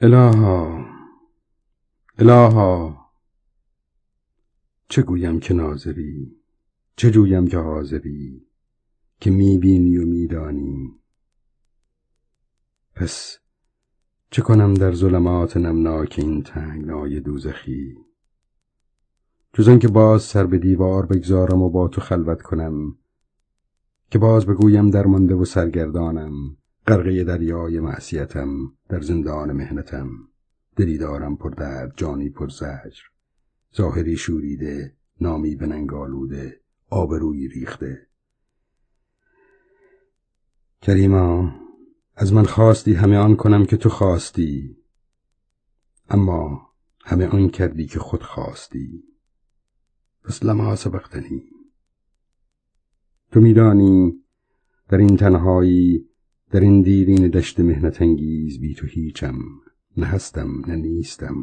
الها الها. چه گویم که ناظری؟ چه جویم که حاضری؟ که می‌بینی و میدانی. پس چه کنم در ظلمات نمناک این تنگنای دوزخی؟ جز که باز سر به دیوار بگذارم و با تو خلوت کنم که باز بگویم درمانده و سرگردانم. غرقه دریای معصیتم در زندان مهنتم دلی دارم پر درد جانی پر زجر. ظاهری شوریده نامی به ننگالوده آبرویی ریخته. کریما از من خواستی همه آن کنم که تو خواستی. اما همه آن کردی که خود خواستی. پس لما سبقتنی. تو میدانی در این تنهایی در این دیرین دشت مهنت انگیز بی تو هیچم نه هستم نه نیستم.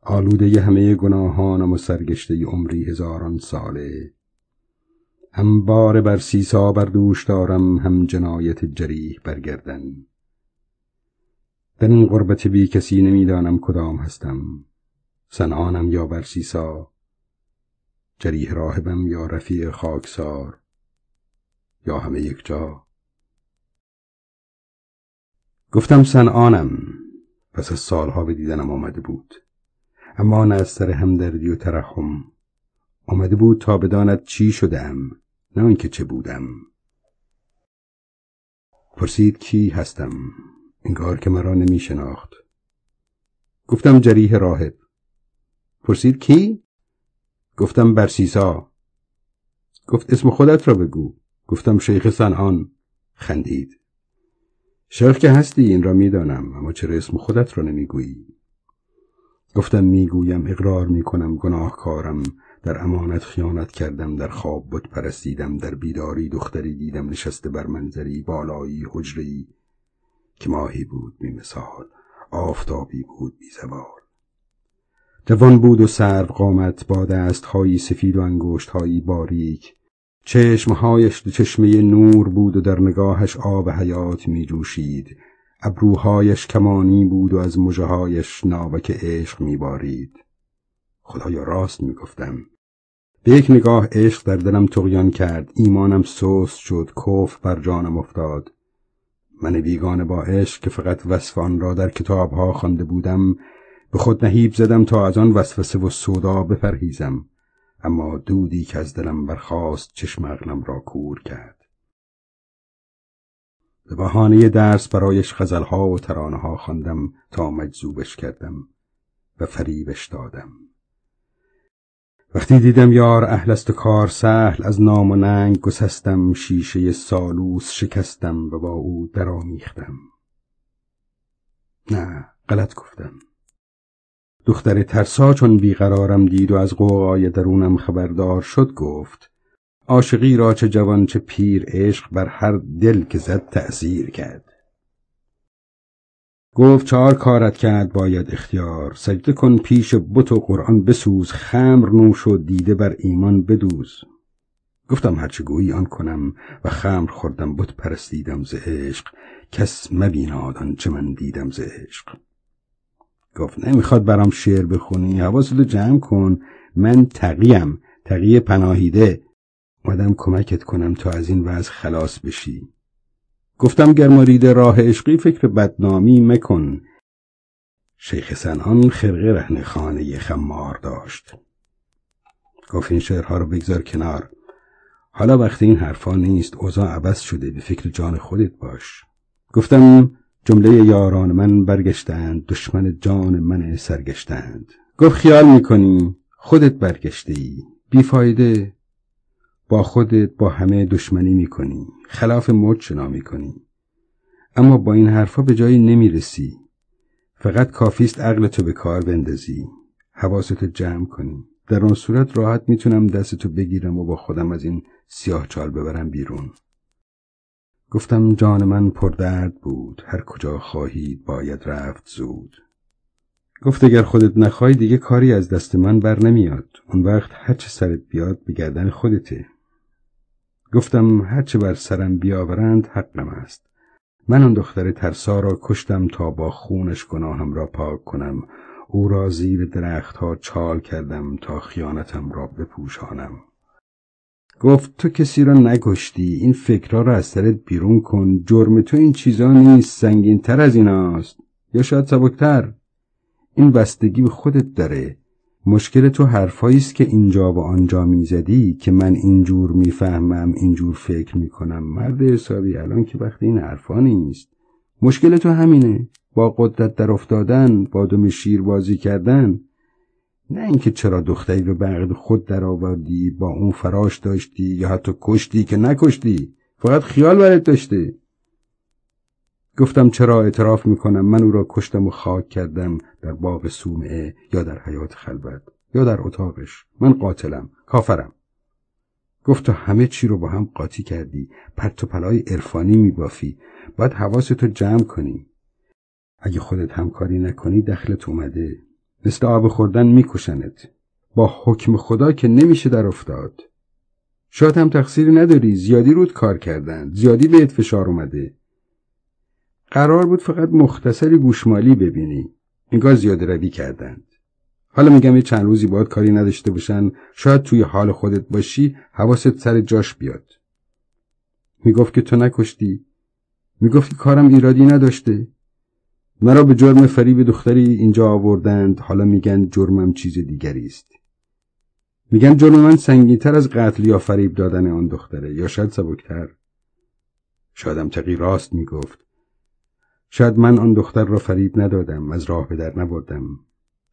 آلوده همه گناهانم و سرگشته عمری هزاران ساله. هم بار بر سیسا بر دوش دارم هم جنایت جریح برگردن در این غربت بی کسی نمی‌دانم کدام هستم. سنانم یا بر سیسا جریح راهبم یا رفیع خاکسار یا همه یک جا. گفتم سنانم پس از سالها به دیدنم آمده بود. اما نه از سر همدردی و ترحم. آمده بود تا بداند چی شدم نه آنکه چه بودم. پرسید کی هستم. انگار که مرا نمی شناخت گفتم جریح راهب. پرسید کی؟ گفتم برسیسا گفت اسم خودت را بگو. گفتم شیخ سنان خندید. شیخ که هستی این را می‌دانم اما چرا اسم خودت را نمی‌گویی؟ گفتم می‌گویم اقرار می‌کنم گناهکارم در امانت خیانت کردم در خواب بود پرستیدم در بیداری دختری دیدم نشسته بر منظری بالایی حجری که ماهی بود بی مثال آفتابی بود بی زوال. جوان بود و سرو قامت با دستهایی سفید و انگشتهایی باریک چشمهایش چشمه نور بود و در نگاهش آب حیات می جوشید ابروهایش کمانی بود و از مژههایش ناوک عشق می بارید خدایا راست می گفتم به یک نگاه عشق در دلم تقیان کرد. ایمانم سوس شد. کف بر جانم افتاد. من بیگانه با عشق که فقط وصف آن را در کتابها خوانده بودم به خود نهیب زدم تا از آن وسوسه و سودا بپرهیزم. اما دودی که از دلم برخاست چشم عقلم را کور کرد. به بهانه درس برایش غزلها و ترانهها خواندم تا مجذوبش کردم و فریبش دادم. وقتی دیدم یار اهل است و کار سهل از نام و ننگ گسستم شیشه سالوس شکستم و با او درآمیختم. نه غلط گفتم. دختر ترسا چون بیقرارم دید و از قوقای درونم خبردار شد گفت عاشقی را چه جوان چه پیر عشق بر هر دل که زد تأثیر کرد. گفت چهار کارت کرد باید اختیار سجده کن پیش بت و قرآن بسوز خمر نوش و دیده بر ایمان بدوز. گفتم هرچه گویی آن کنم و خمر خوردم بت پرستیدم ز عشق کس مبیناد چه من دیدم ز عشق. گفت نمی‌خواد برام شعر بخونی حواستو جمع کن من تقیم تقیه پناهیده. اومدم کمکت کنم تا از این وضع خلاص بشی. گفتم گر راه عشقی فکر بدنامی مکن. شیخ سنان خرقه رهن خانه خمار داشت. گفت این شعرها رو بگذار کنار. حالا وقتی این حرفا نیست اوضاع عوض شده به فکر جان خودت باش. گفتم جمله یاران من برگشتند دشمن جان من سرگشتند. گفت خیال می‌کنی؟ خودت برگشته ای بیفایده. با خودت با همه دشمنی می‌کنی. خلاف مد شنا می‌کنی. اما با این حرفا به جایی نمی‌رسی. فقط کافیست عقلتو به کار بندازی. حواستو جمع کنی. در آن صورت راحت می‌تونم دستتو بگیرم و با خودم از این سیاه چال ببرم بیرون. گفتم جان من پردرد بود. هر کجا خواهید باید رفت زود. گفت اگر خودت نخواهی دیگه کاری از دست من بر نمیاد. اون وقت هرچه سرت بیاد به گردن خودته. گفتم هرچه بر سرم بیاورند حقم است. من آن دختر ترسا را کشتم تا با خونش گناهم را پاک کنم. او را زیر درختها چال کردم تا خیانتم را بپوشانم. گفت تو کسی را نکشتی این فکرها را از سرت بیرون کن جرم تو این چیزا نیست سنگین تر از ایناست. یا شاید سبکتر این بستگی به خودت داره. مشکل تو حرفایی است که اینجا و آنجا می‌زدی که من اینجور می‌فهمم اینجور فکر می‌کنم. مرد حسابی الان که وقتی این حرفا نیست. مشکل تو همینه. با قدرت در افتادن با دم شیر بازی کردن نه اینکه چرا دختری رو به خود درآوردی با اون فراش داشتی یا حتی کشتی که نکشتی؟ فقط خیال برات داشته. گفتم چرا اعتراف می‌کنم؟ من او را کشتم و خاک کردم در باغ سومعه یا در حیات خلوت یا در اتاقش. من قاتلم کافرم. گفت تو همه چی رو با هم قاطی کردی. پرت و پلای عرفانی میبافی. باید حواستو جمع کنی. اگه خودت همکاری نکنی دخلت اومده. مثل آب خوردن میکشنت. با حکم خدا که نمیشه در افتاد. شاید هم تقصیری نداری. زیادی رود کار کردن. زیادی بهت فشار اومده. قرار بود فقط مختصری گوشمالی ببینی. انگار زیاده روی کردند. حالا میگم یه چند روزی باید کاری نداشته باشن. شاید توی حال خودت باشی حواست سر جاش بیاد. می‌گفت که تو نکشتی. می‌گفتی کارم ایرادی نداشته. مرا به جرم فریب دختری اینجا آوردند. حالا میگن جرمم چیز دیگری است. میگن جرم من سنگینتر از قتل یا فریب دادن آن دختره. یا شاید سبکتر. شایدم تقی راست می‌گفت. شاید من آن دختر را فریب ندادم. از راه به در نبردم.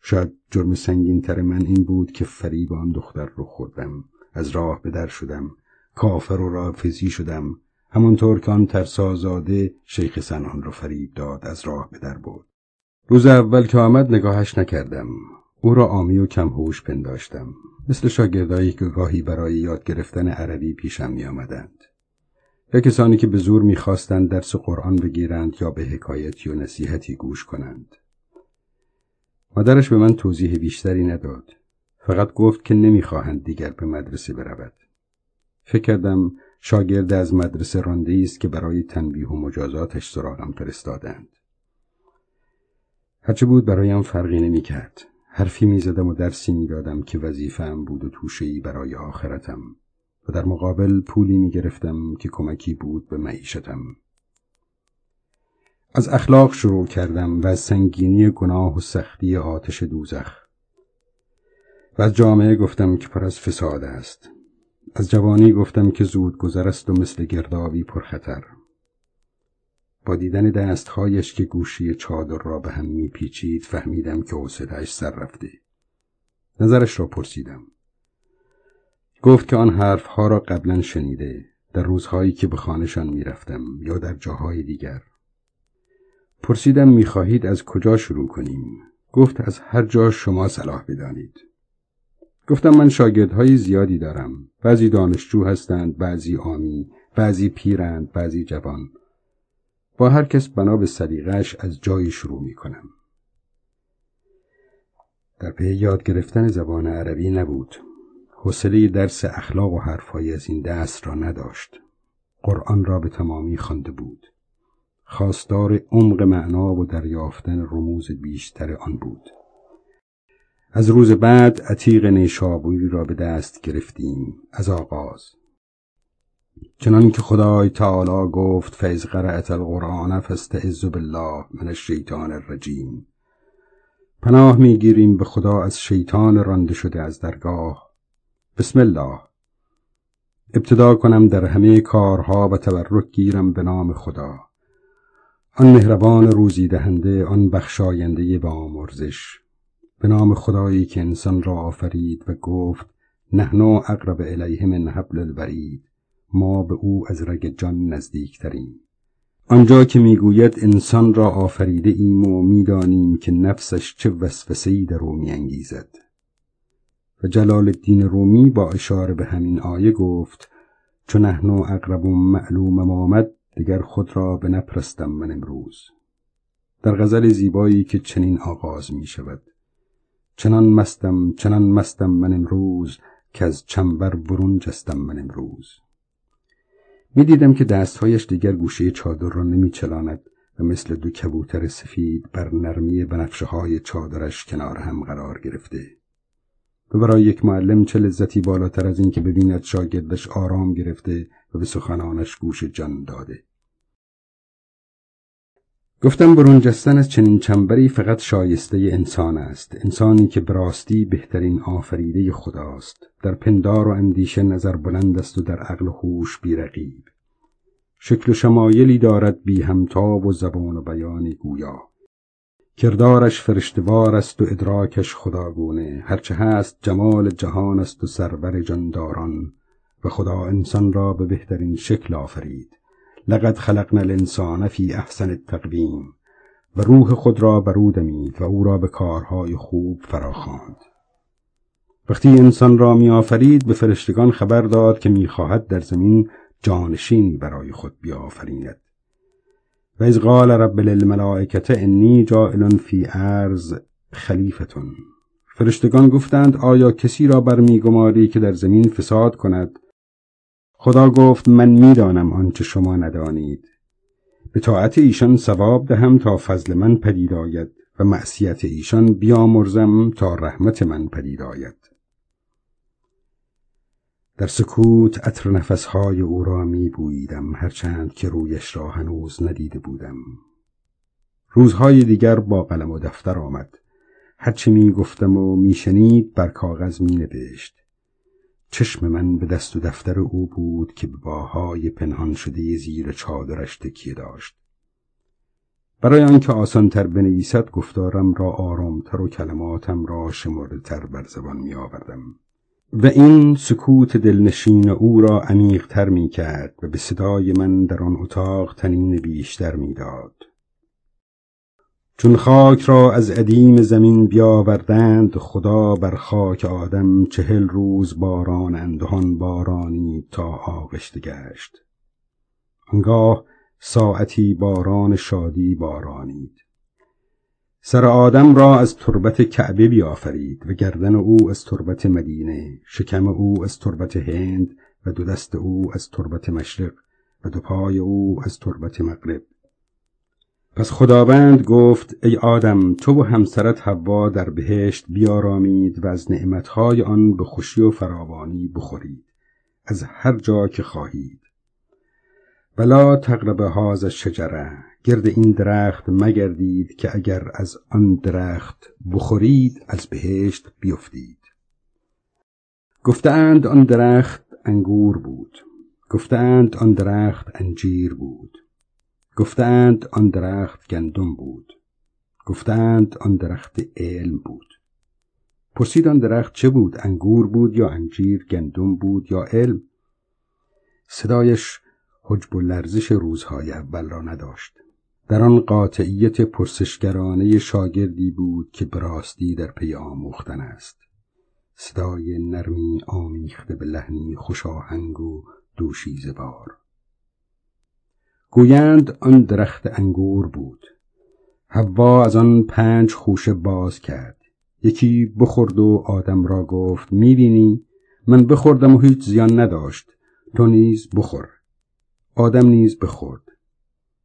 شاید جرم سنگین تر من این بود که فریب آن دختر رو خوردم. از راه به در شدم. کافر و رافزی شدم. همانطور که آن ترسازاده شیخ سنان را فریب داد از راه به در برد. روز اول که آمد نگاهش نکردم. او را آمی و کمهوش پنداشتم. مثل شاگردایی که گاهی برای یاد گرفتن عربی پیشم می آمدند. یا کسانی که به زور می‌خواستند درس قرآن بگیرند یا به حکایتی و نصیحتی گوش کنند. مادرش به من توضیح بیشتری نداد. فقط گفت که نمی‌خواهند دیگر به مدرسه برود. فکر کردم شاگرد از مدرسه رانده است که برای تنبیه و مجازاتش سراغم فرستادند. هرچه بود برایم فرقی نمی‌کرد. حرفی می‌زدم و درسی می‌دادم که وظیفهام بود و توشهای برای آخرتم و در مقابل پولی می گرفتم که کمکی بود به معیشتم. از اخلاق شروع کردم و از سنگینی گناه و سختی آتش دوزخ. و از جامعه گفتم که پر از فساد است. از جوانی گفتم که زود گذر است و مثل گردابی پرخطر. با دیدن دستهایش که گوشی چادر را به هم میپیچید فهمیدم که حوصلهاش سر رفته. نظرش را پرسیدم. گفت که آن حرفها را قبلا شنیده در روزهایی که به خانهشان می‌رفتم یا در جاهای دیگر. پرسیدم می‌خواهید از کجا شروع کنیم؟ گفت از هر جا شما صلاح بدانید. گفتم من شاگردهای زیادی دارم. بعضی دانشجو هستند بعضی آمی بعضی پیرند بعضی جوان. با هر کس بنا به سلیقه‌اش از جایی شروع می کنم. در پی یاد گرفتن زبان عربی نبود. حوصله درس اخلاق و حرفهای از این دست را نداشت. قرآن را به تمامی خوانده بود. خواستار عمق معنا و دریافتن رموز بیشتر آن بود. از روز بعد عتیق نیشابوری را به دست گرفتیم از آغاز. چنان که خدای تعالی گفت فیض قرأت القرآن فاستعذ بالله من الشیطان الرجیم پناه می‌گیریم به خدا از شیطان رانده شده از درگاه. بسم الله. ابتدا کنم در همه کارها و تبرک گیرم به نام خدا. آن مهربان روزی دهنده آن بخشاینده با آمرزش. به نام خدایی که انسان را آفرید و گفت نحنو اقرب الیه من حبل الورید ما به او از رگ جان نزدیکتریم. آنجا که می‌گوید انسان را آفریده ایم و می‌دانیم که نفسش چه وسوسه‌ای در او میانگیزد. و جلال الدین رومی با اشاره به همین آیه گفت چون نحن اقرب معلوم آمد دیگر خود را به نپرستم من امروز. در غزل زیبایی که چنین آغاز می شود چنان مستم چنان مستم من امروز که از چنبر برون جستم من امروز. می‌دیدم که دستهایش دیگر گوشه چادر را نمیچلاند و مثل دو کبوتر سفید بر نرمی بنفشه های چادرش کنار هم قرار گرفته. و برای یک معلم چه لذتی بالاتر از این که ببیند شاگردش آرام گرفته و به سخنانش گوش جان داده. گفتم برون جستن از چنین چنبری فقط شایسته انسان است. انسانی که براستی بهترین آفریده خداست. در پندار و اندیشه نظر بلند است و در عقل و هوش بیرقیب. شکل و شمایلی دارد بی همتاب و زبان و بیان گویا. کردارش فرشتوار است و ادراکش خداگونه. هرچه هست جمال جهان است و سرور جانداران و خدا انسان را به بهترین شکل آفرید. لقد خلقنا الانسان فی احسن التقویم و روح خود را بر او دمید و او را به کارهای خوب فراخواند. وقتی انسان را می آفرید به فرشتگان خبر داد که می‌خواهد در زمین جانشینی برای خود بیافریند. و از قال رب للملائکه انی جائل فی ارز خلیفتون فرشتگان گفتند آیا کسی را برمیگماری که در زمین فساد کند؟ خدا گفت من می‌دانم آنچه شما ندانید. به طاعت ایشان ثواب دهم تا فضل من پدید آید و معصیت ایشان بیامرزم تا رحمت من پدید آید. در سکوت عطر نفسهای او را می بویدم هرچند که رویش را هنوز ندیده بودم. روزهای دیگر با قلم و دفتر آمد. هرچه می گفتم و می شنید بر کاغذ می نوشت چشم من به دست و دفتر او بود که به باهای پنهان شده زیر چادرش تکیه داشت برای آنکه آسانتر بنویسد گفتارم را آرامتر و کلماتم را شمردتر بر زبان می آوردم و این سکوت دلنشین او را عمیقتر می کرد و به صدای من در آن اتاق تنین بیشتر می داد. چون خاک را از عدیم زمین بیاوردند خدا بر خاک آدم چهل روز باران اندهان بارانی تا آغشته گشت. آنگاه ساعتی باران شادی بارانید. سر آدم را از تربت کعبه بیافرید و گردن او از تربت مدینه شکم او از تربت هند و دو دست او از تربت مشرق و دو پای او از تربت مغرب. پس خداوند گفت ای آدم تو و همسرت حوا در بهشت بیارامید و از نعمتهای آن به خوشی و فراوانی بخورید. از هر جا که خواهید. ولا تقرب هاز شجره گرد این درخت مگردید که اگر از آن درخت بخورید از بهشت بیفتید. گفتند آن درخت انگور بود. گفتند آن درخت انجیر بود. گفتند آن درخت گندم بود. گفتند آن درخت علم بود. پرسید آن درخت چه بود؟ انگور بود یا انجیر؟ گندم بود یا علم؟ صدایش حجب و لرزش روزهای اول را نداشت. در آن قاطعیت پرسشگرانه شاگردی بود که براستی در پی آموختن است. صدای نرمی آمیخته به لحنی خوشاهنگ و دوشیزه بار گویند آن درخت انگور بود. حوا از آن پنج خوشه باز کرد. یکی بخورد و آدم را گفت می‌بینی؟ من بخوردم و هیچ زیان نداشت. تو نیز بخور. آدم نیز بخورد.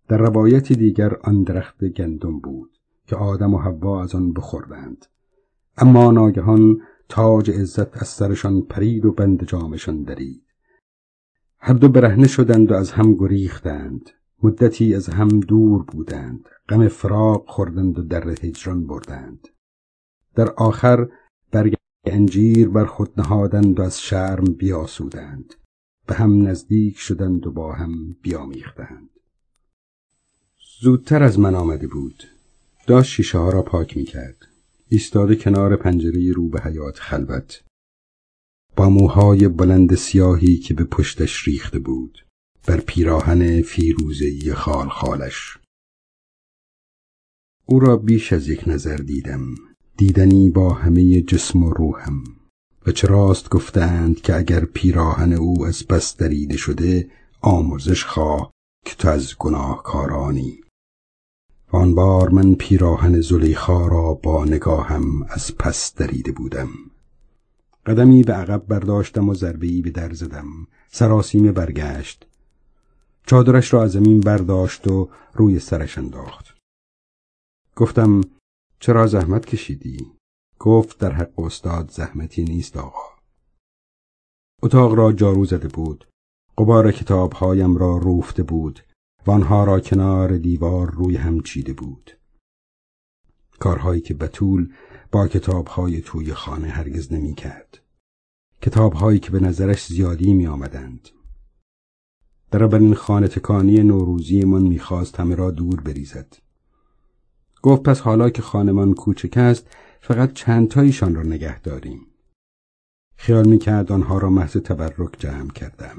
در روایت دیگر آن درخت گندم بود که آدم و حوا از آن بخوردند. اما ناگهان تاج عزت از سرشان پرید و بند جامشان درید. هر دو برهنه شدند و از هم گریختند. مدتی از هم دور بودند. غم فراق خوردند و در هجران بردند. در آخر برگ انجیر بر خود نهادند و از شرم بیاسودند. به هم نزدیک شدند و با هم بیامیختند. زودتر از من آمده بود. داشت شیشه ها را پاک می کرد ایستاده کنار پنجره رو به حیات خلوت. با موهای بلند سیاهی که به پشتش ریخته بود بر پیراهن فیروزهی خال خالش. او را بیش از یک نظر دیدم دیدنی با همه جسم و روحم. و چراست گفتند که اگر پیراهن او از پس دریده شده آمرزش خواه که تو از گناهکارانی. و آن بار من پیراهن زلیخا را با نگاهم از پس دریده بودم. قدمی به عقب برداشتم و ضربهای به در زدم. سراسیمه برگشت. چادرش را از زمین برداشت و روی سرش انداخت. گفتم چرا زحمت کشیدی؟ گفت در حق استاد زحمتی نیست آقا. اتاق را جارو زده بود. قبار کتابهایم را روفته بود و آنها را کنار دیوار روی هم چیده بود. کارهایی که بتول با کتابهای توی خانه هرگز نمی کرد. کتابهایی که به نظرش زیادی می آمدند. در اولین خانه تکانی نوروزی من می‌خواست همه را دور بریزد. گفت پس حالا که خانمان کوچک است فقط چند تایشان را نگه داریم. خیال می‌کرد آنها را محض تبرک جمع کردم.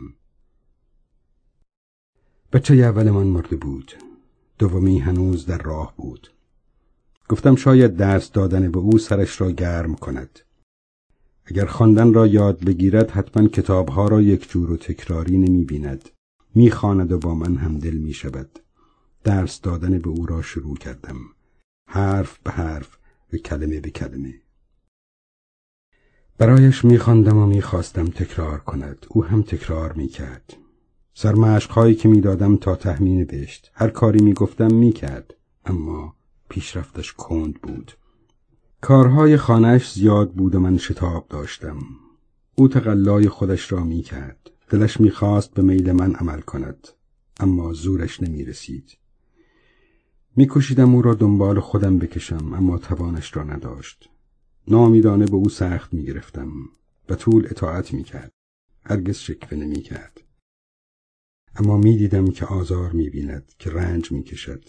بچه اول من مرده بود. دومی هنوز در راه بود. گفتم شاید درس دادن به او سرش را گرم کند. اگر خواندن را یاد بگیرد حتما کتابها را یک جور و تکراری نمی بیند. می خاند و با من هم دل می شود. درس دادن به او را شروع کردم. حرف به حرف و کلمه به کلمه. برایش می خواندم و می خواستم تکرار کند. او هم تکرار می کرد. سرمشقهایی که می دادم تا تحمین بشت. هر کاری می گفتم می کرد. اما پیشرفتش کند بود. کارهای خانهش زیاد بود و من شتاب داشتم. او تقلای خودش را می کرد. دلش می‌خواست به میل من عمل کند اما زورش نمی رسید. میکوشیدم او را دنبال خودم بکشم اما توانش را نداشت. نامیدانه به او سخت می‌گرفتم. به طول اطاعت می‌کرد. هرگز شکوه نمی‌کرد. اما می‌دیدم که آزار می‌بیند که رنج می‌کشد.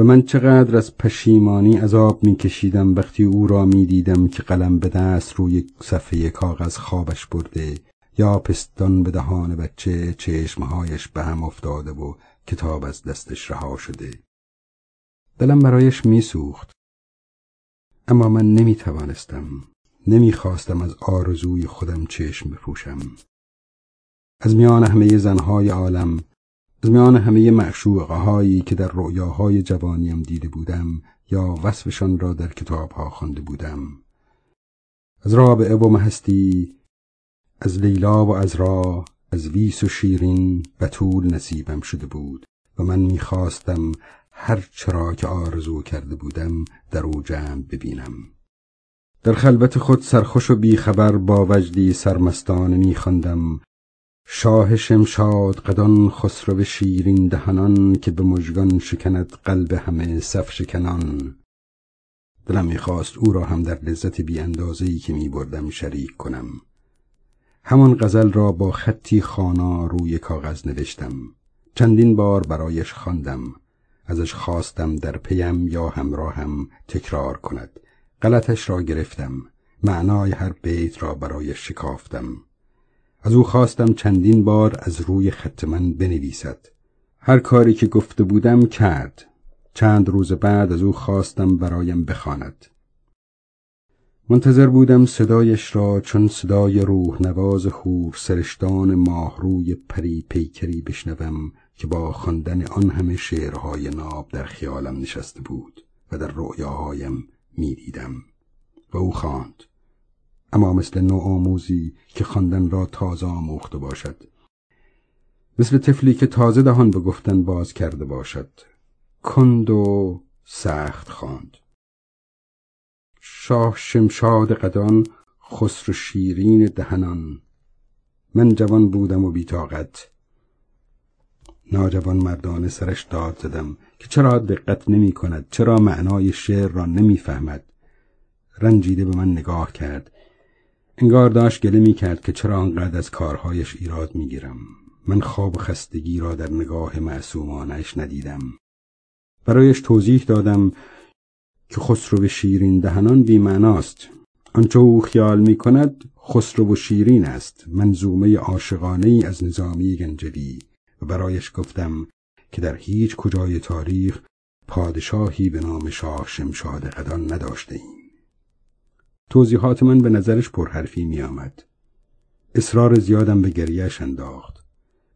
و من چقدر از پشیمانی عذاب میکشیدم وقتی او را می‌دیدم که قلم به دست روی صفحه کاغذ خوابش برده یا پستان به دهان بچه چشمهایش به هم افتاده و کتاب از دستش رها شده. دلم برایش میسوخت. اما من نمی توانستم نمی خواستم از آرزوی خودم چشم بپوشم. از میان همه زنهای عالم از میان همه معشوقه هایی که در رؤیاهای جوانیم دیده بودم یا وصفشان را در کتابها خوانده بودم. از رابعه و مهستی از لیلا و از را از ویس و شیرین بطول نصیبم شده بود و من می‌خواستم هر چرا که آرزو کرده بودم در او جمع ببینم. در خلوت خود سرخوش و بیخبر با وجدی سرمستانه میخواندم شاه شمشاد قدان خسرو شیرین دهنان که به مژگان شکند قلب همه صف شکنان. دلم می‌خواست او را هم در لذت بی که میبردم شریک کنم. همان غزل را با خطی خانا روی کاغذ نوشتم. چندین بار برایش خواندم. ازش خواستم در پیم یا همراهم تکرار کند. غلطش را گرفتم. معنای هر بیت را برایش شکافتم. از او خواستم چندین بار از روی خط من بنویسد. هر کاری که گفته بودم کرد. چند روز بعد از او خواستم برایم بخواند. منتظر بودم صدایش را چون صدای روح نواز خور سرشتان ماهروی پری پیکری بشنوم که با خواندن آن همه شعرهای ناب در خیالم نشسته بود و در رؤیاهایم می‌دیدم. و او خواند. اما مثل نوع آموزی که خواندن را تازه آموخته باشد. مثل طفلی که تازه دهان به گفتن باز کرده باشد. کند و سخت خواند. شاه شمشاد قدان خسرو شیرین دهنان. من جوان بودم و بیتاقت ناجوان مردانه سرش داد زدم که چرا دقت نمی کند چرا معنای شعر را نمی فهمد. رنجیده به من نگاه کرد. انگار داشت گله می کرد که چرا آنقدر از کارهایش ایراد می گیرم من خواب خستگی را در نگاه معصومانش ندیدم. برایش توضیح دادم که خسرو شیرین دهنان بیمعناست. آنچه او خیال می کند خسرو و شیرین است. منظومه عاشقانه ای از نظامی گنجوی و برایش گفتم که در هیچ کجای تاریخ پادشاهی به نام شاه شمشاد قدان نداشته ایم. توضیحات من به نظرش پرحرفی می آمد. اصرار زیادم به گریهش انداخت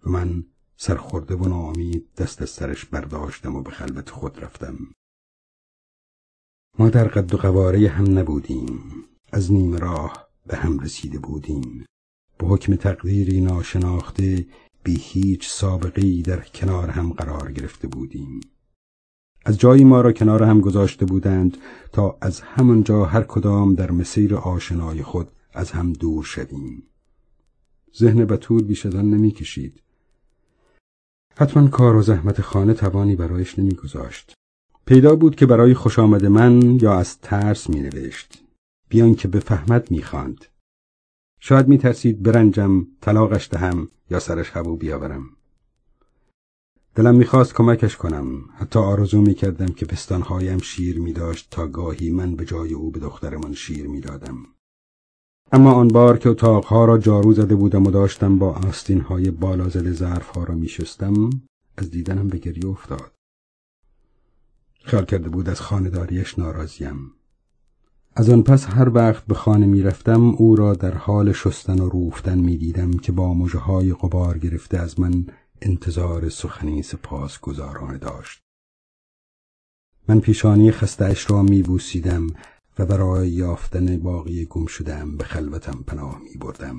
و من سرخورده و ناامید دست از سرش برداشتم و به خلوت خود رفتم. ما در قد و قواره هم نبودیم از نیم راه به هم رسیده بودیم به حکم تقدیری ناشناخته بی هیچ سابقه در کنار هم قرار گرفته بودیم از جایی ما را کنار هم گذاشته بودند تا از همانجا هر کدام در مسیر آشنای خود از هم دور شویم. ذهن بطول بیش از آن نمی‌کشید. حتما کار و زحمت خانه توانی برایش نمیگذاشت. پیدا بود که برای خوش آمد من یا از ترس می نوشت بیان که بفهمد می خاند. شاید می ترسید برنجم طلاقش دهم یا سرش هبو بیاورم. دلم می‌خواست کمکش کنم. حتی آرزو می‌کردم که پستانهایم شیر می داشت تا گاهی من به جای او به دخترمان شیر می‌دادم. اما آن بار که اتاقها را جارو زده بودم و داشتم با آستینهای بالا زده ظرفها را میشستم از دیدنم به گریه افتاد. خیال کرده بود از خانداریش ناراضیم. از آن پس هر وقت به خانه می رفتم او را در حال شستن و روفتن می دیدم که با مجه های قبار گرفته از من انتظار سخنی سپاس گذارانه داشت. من پیشانی خستهاش را می بوسیدم و برای یافتن باقی گم شدم به خلوتم پناه می بردم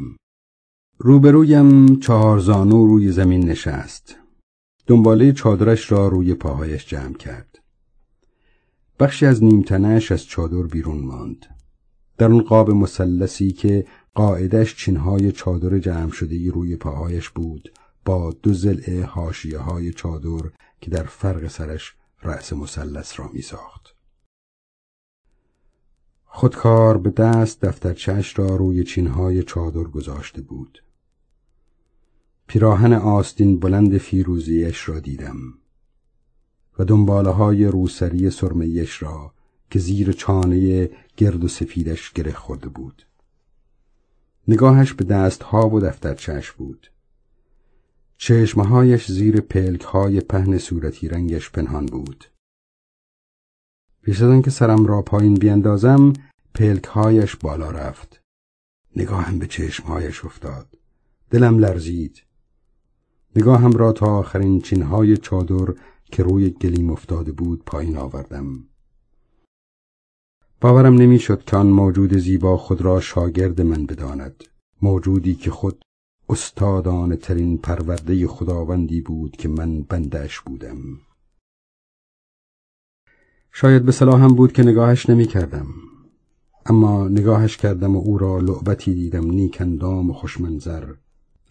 روبرویم چهار زانو روی زمین نشست. دنباله چادرش را روی پاهایش جمع کرد. بخشی از نیمتنش از چادر بیرون ماند. در اون قاب مسلسی که قاعدش چینهای چادر جمع شده روی پاهایش بود با دو زلع حاشیه های چادر که در فرق سرش رأس مثلث را می ساخت. خودکار به دست دفترچش را روی چینهای چادر گذاشته بود. پیراهن آستین بلند فیروزیش را دیدم و دنباله های روسری سرمیش را که زیر چانه گرد و سفیدش گره خورده بود. نگاهش به دستها و دفترچش بود. چشمهایش زیر پلک های پهن صورتی رنگش پنهان بود. پیش از که سرم را پایین بیندازم پلک هایش بالا رفت. نگاهم به چشمهایش افتاد. دلم لرزید. نگاهم را تا آخرین چینهای چادر که روی گلیم افتاده بود پایین آوردم. باورم نمی‌شد که آن موجود زیبا خود را شاگرد من بداند. موجودی که خود استادان ترین پرورده خداوندی بود که من بندش بودم. شاید به صلاحم بود که نگاهش نمی کردم. اما نگاهش کردم و او را لعبتی دیدم نیکندام و خوشمنظر.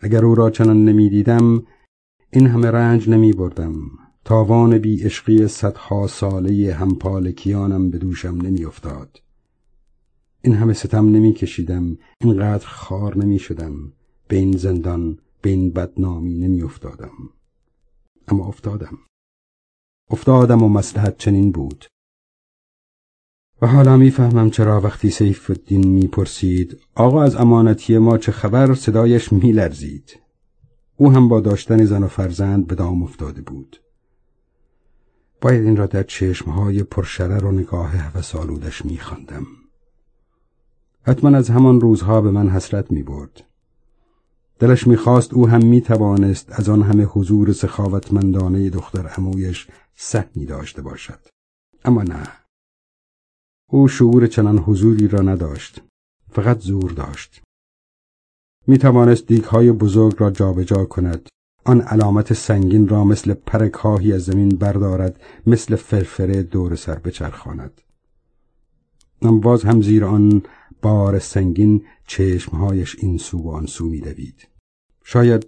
اگر او را چنان نمی دیدم این همه رنج نمی بردم. تاوان بی عشقی صدها ساله همپالکیانم به دوشم نمی افتاد. این همه ستم نمی کشیدم اینقدر خار نمی شدم. به این زندان به این بدنامی نمی افتادم اما افتادم. افتادم و مسلحت چنین بود. و حالا می‌فهمم چرا وقتی سیف الدین می‌پرسید آقا از امانتی ما چه خبر صدایش میلرزید. او هم با داشتن زن و فرزند به دام افتاده بود. باید این را در چشمهای پرشرر و سالودش میخواندم. حتما از همان روزها به من حسرت می‌برد. دلش می‌خواست او هم می‌توانست از آن همه حضور سخاوتمندانه دختر امویش سهمی داشته باشد. اما نه. او شعور چنان حضوری را نداشت. فقط زور داشت. می توانست های بزرگ را جابجا جا کند. آن علامت سنگین را مثل پرکاهی از زمین بردارد مثل فرفره دور سر بچرخاند. باز هم زیر آن بار سنگین چشمهایش این سو و آن سو میدوید شاید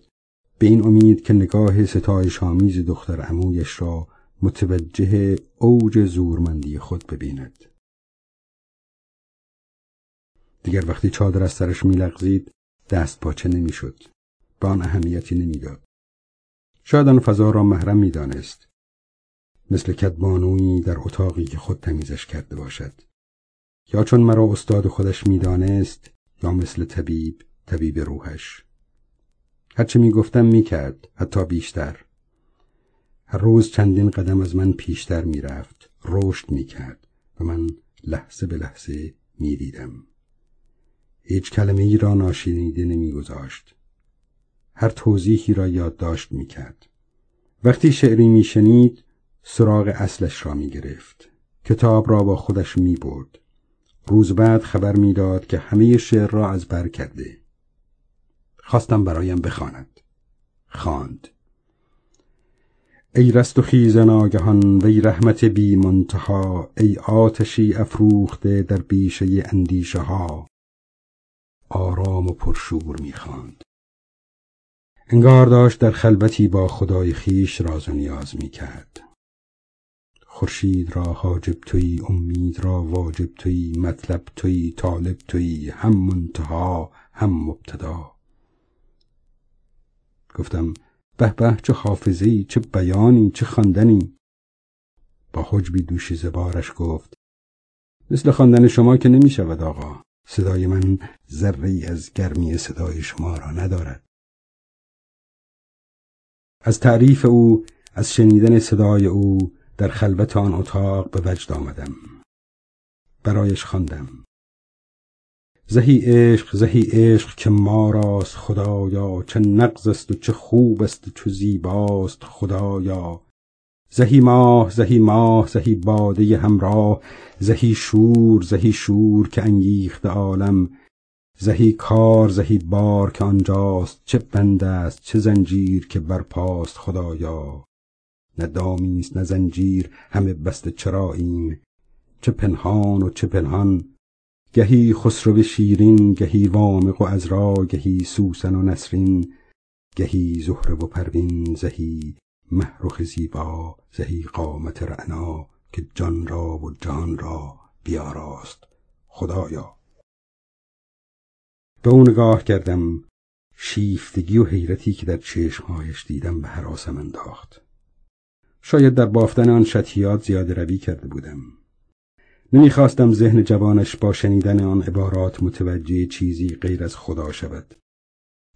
به این امید که نگاه ستایش آمیز دختر عمویش را متوجه اوج زورمندی خود ببیند. دیگر وقتی چادر از سرش میلغزید دست پاچه نمی‌شد به آن اهمیتی نمی‌داد شاید آن فضا را محرم می‌دانست مثل کدبانویی در اتاقی که خود تمیزش کرده باشد. یا چون مرا استاد خودش می‌دانست یا مثل طبیب طبیب روحش. هرچه می‌گفتم می‌کرد حتی بیشتر. هر روز چندین قدم از من پیشتر می‌رفت رشد می‌کرد و من لحظه به لحظه می‌دیدم. هیچ کلمه ای را ناشنیده نمیگذاشت. هر توضیحی را یادداشت می‌کرد. وقتی شعری میشنید سراغ اصلش را می‌گرفت. کتاب را با خودش می‌برد. روز بعد خبر می‌داد که همه شعر را از بر کرده. خواستم برایم بخواند. خواند. ای رست و خیز ناگهان وی رحمت بی منتها ای آتشی افروخته در بیشه اندیشه ها آرام و پرشور می‌خواند. انگار داشت در خلوتی با خدای خیش راز و نیاز می‌کرد. خورشید را حاجب توی امید را واجب توی مطلب توی طالب توی هم منتها هم مبتدا. گفتم به به چه حافظی چه بیانی چه خواندنی. با حجبی دوشی زبارش گفت مثل خواندن شما که نمی شود آقا. صدای من ذره از گرمی صدای شما را ندارد. از تعریف او از شنیدن صدای او در خلوت آن اتاق به وجد آمدم. برایش خواندم. زهی عشق زهی عشق که ما راست خدایا چه نقض است و چه خوب است و چه زیباست خدایا. زهی ماه زهی ماه زهی باده همراه زهی شور زهی شور که انگیخت عالم. زهی کار زهی بار که آنجاست چه بند است چه زنجیر که برپاست خدایا. نه دامیست نه زنجیر همه بسته چراییم. چه پنهان و چه پنهان گهی خسرو شیرین گهی وامق و ازرا گهی سوسن و نسرین گهی زهره و پروین زهی محرخ زیبا زهی قامت رعنا که جان را و جان را بیاراست. خدایا. به او نگاه کردم شیفتگی و حیرتی که در چشمهایش دیدم به حراسم انداخت. شاید در بافتن آن شتیات زیاده روی کرده بودم. نمی‌خواستم ذهن جوانش با شنیدن آن عبارات متوجه چیزی غیر از خدا شود.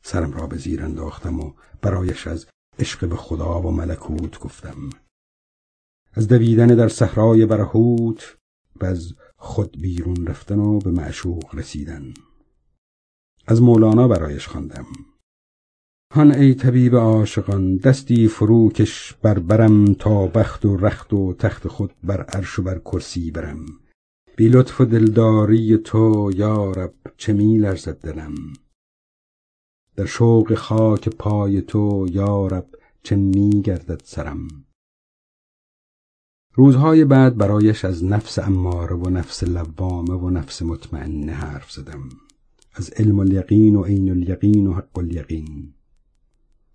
سرم را به زیر انداختم و برایش از عشق به خدا و ملکوت گفتم. از دویدن در صحرای برهوت و از خود بیرون رفتن و به معشوق رسیدن. از مولانا برایش خواندم. هان ای طبیب عاشقان دستی فروکش بر برم تا بخت و رخت و تخت خود بر عرش و بر کرسی برم. بی لطف و دلداری تو یارب چه می لرزد دلم؟ در شوق خاک پای تو یارب چه می گردد سرم؟ روزهای بعد برایش از نفس اماره و نفس لوامه و نفس مطمئنه حرف زدم. از علم الیقین و عین الیقین و حق الیقین.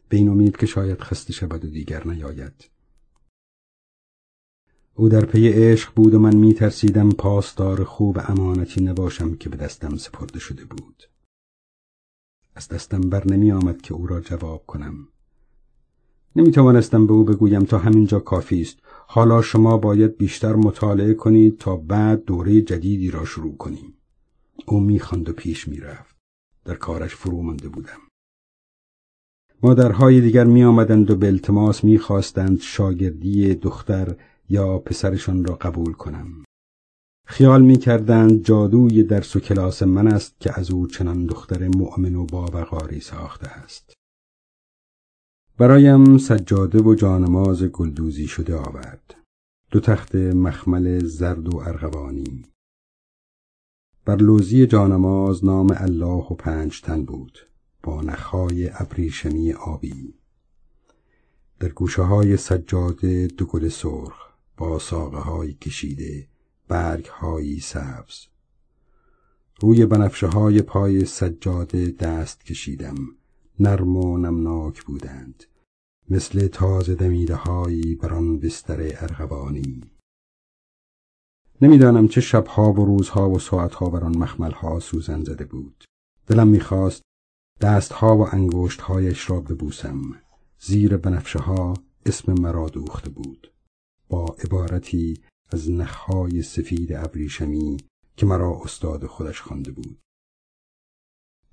به این امید که شاید خسته شود و دیگر نیاید. او در پی عشق بود و من می ترسیدم پاسدار خوب امانتی نباشم که به دستم سپرده شده بود. از دستم بر نمی آمد که او را جواب کنم. نمی توانستم به او بگویم تا همینجا کافی است. حالا شما باید بیشتر مطالعه کنید تا بعد دوره جدیدی را شروع کنیم. او می‌خواند و پیش می‌رفت. در کارش فرو مانده بودم. مادرهای دیگر می آمدند و به التماس می خواستند شاگردی دختر یا پسرشان را قبول کنم. خیال می کردند جادوی درس و کلاس من است که از او چنان دختر مؤمن و باوقاری ساخته است. برایم سجاده و جانماز گلدوزی شده آورد. دو تخت مخمل زرد و ارغوانی. بر لوزی جانماز نام الله و پنج تن بود. با نخهای ابریشمی آبی. در گوشه های سجاده دو گل سرخ با ساقه های کشیده برگ های سبز. روی بنفشه های پای سجاده دست کشیدم نرم و نمناک بودند. مثل تازه دمیده هایی بر آن بستر ارغوانی. نمی‌دانم چه شبها و روزها و ساعتها بر آن مخملها سوزن زده بود. دلم می‌خواست دستها و انگشتهایش را ببوسم. زیر بنفشه ها اسم مرا دوخته بود. با عبارتی از نخهای سفید ابریشمی که مرا استاد خودش خوانده بود.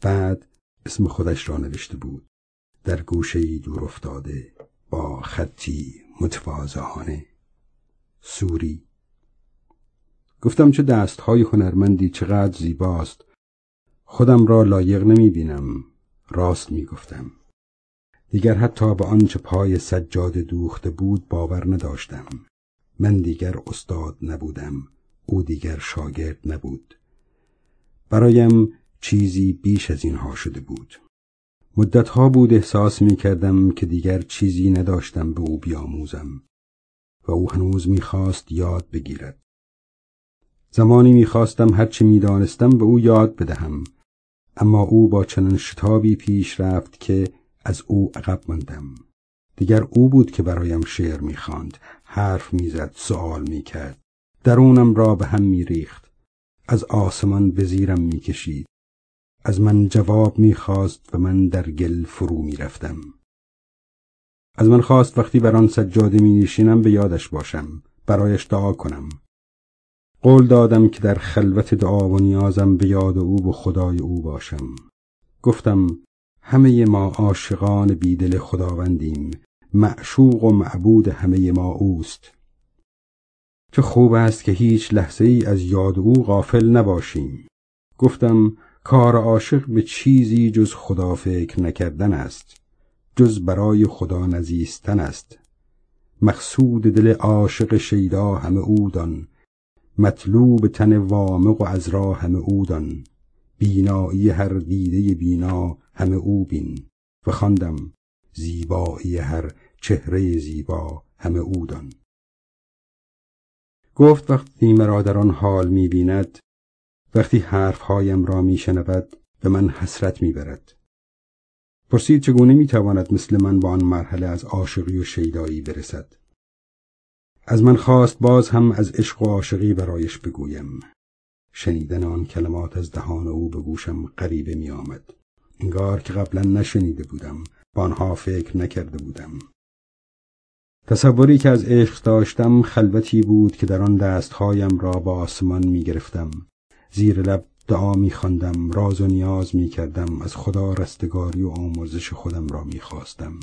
بعد اسم خودش را نوشته بود. در گوشه دور افتاده با خطی متواضعانه. سوری. گفتم چه دستهای هنرمندی چقدر زیباست. خودم را لایق نمی بینم راست می گفتم. دیگر حتی به آنچه پای سجاد دوخته بود باور نداشتم. من دیگر استاد نبودم. او دیگر شاگرد نبود. برایم چیزی بیش از اینها شده بود. مدتها بود احساس می کردم که دیگر چیزی نداشتم به او بیاموزم و او هنوز می‌خواست یاد بگیرد. زمانی می‌خواستم هرچه می‌دانستم به او یاد بدهم اما او با چنان شتابی پیش رفت که از او عقب ماندم. دیگر او بود که برایم شعر می‌خواند حرف می‌زد سوال می‌کرد. درونم را به هم میریخت. از آسمان به زیرم می‌کشید. از من جواب می‌خواست و من در گل فرو می‌رفتم. از من خواست وقتی بر آن سجاده می نشینم به یادش باشم. برایش دعا کنم. قول دادم که در خلوت دعا و نیازم به یاد او و خدای او باشم. گفتم همه ما عاشقان بیدل خداوندیم. معشوق و معبود همه ما اوست. چه خوب است که هیچ لحظه ای از یاد او غافل نباشیم. گفتم کار عاشق به چیزی جز خدا فکر نکردن است. جز برای خدا نزیستن است. مقصود دل عاشق شیدا همه اودان مطلوب تن وامق و از راه همه اودان بینایی هر دیده بینا همه او بین. و خواندم زیبایی هر چهره زیبا همه اودان گفت وقتی مرا در آن حال می‌بیند وقتی حرفهایم را میشنود به من حسرت می‌برد پرسید چگونه می‌تواند مثل من با آن مرحله از عاشقی و شیدایی برسد؟ از من خواست باز هم از عشق و عاشقی برایش بگویم. شنیدن آن کلمات از دهان او به گوشم غریبه می آمد. انگار که قبلا نشنیده بودم با آنها فکر نکرده بودم. تصوری که از عشق داشتم خلوتی بود که در آن دستهایم را با آسمان می گرفتم. زیر لب دعا می خواندم راز و نیاز می کردم از خدا رستگاری و آمرزش خودم را می خواستم.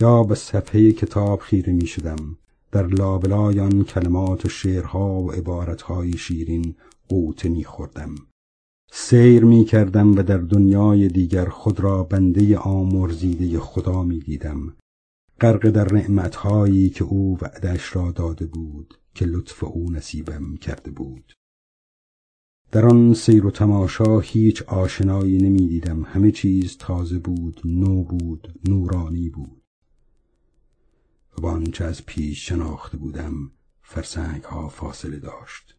یا به صفحه کتاب خیره می شدم. در لابلای آن کلمات و شعرها و عبارتهای شیرین قوطه می خوردم. سیر می کردم و در دنیای دیگر خود را بنده آمرزیده خدا می دیدم. غرق در نعمتهایی که او وعدش را داده بود که لطف او نصیبم کرده بود. در آن سیر و تماشا هیچ آشنایی نمی‌دیدم همه چیز تازه بود نو بود نورانی بود. و با آنچه از پیش شناخته بودم فرسنگ ها فاصله داشت.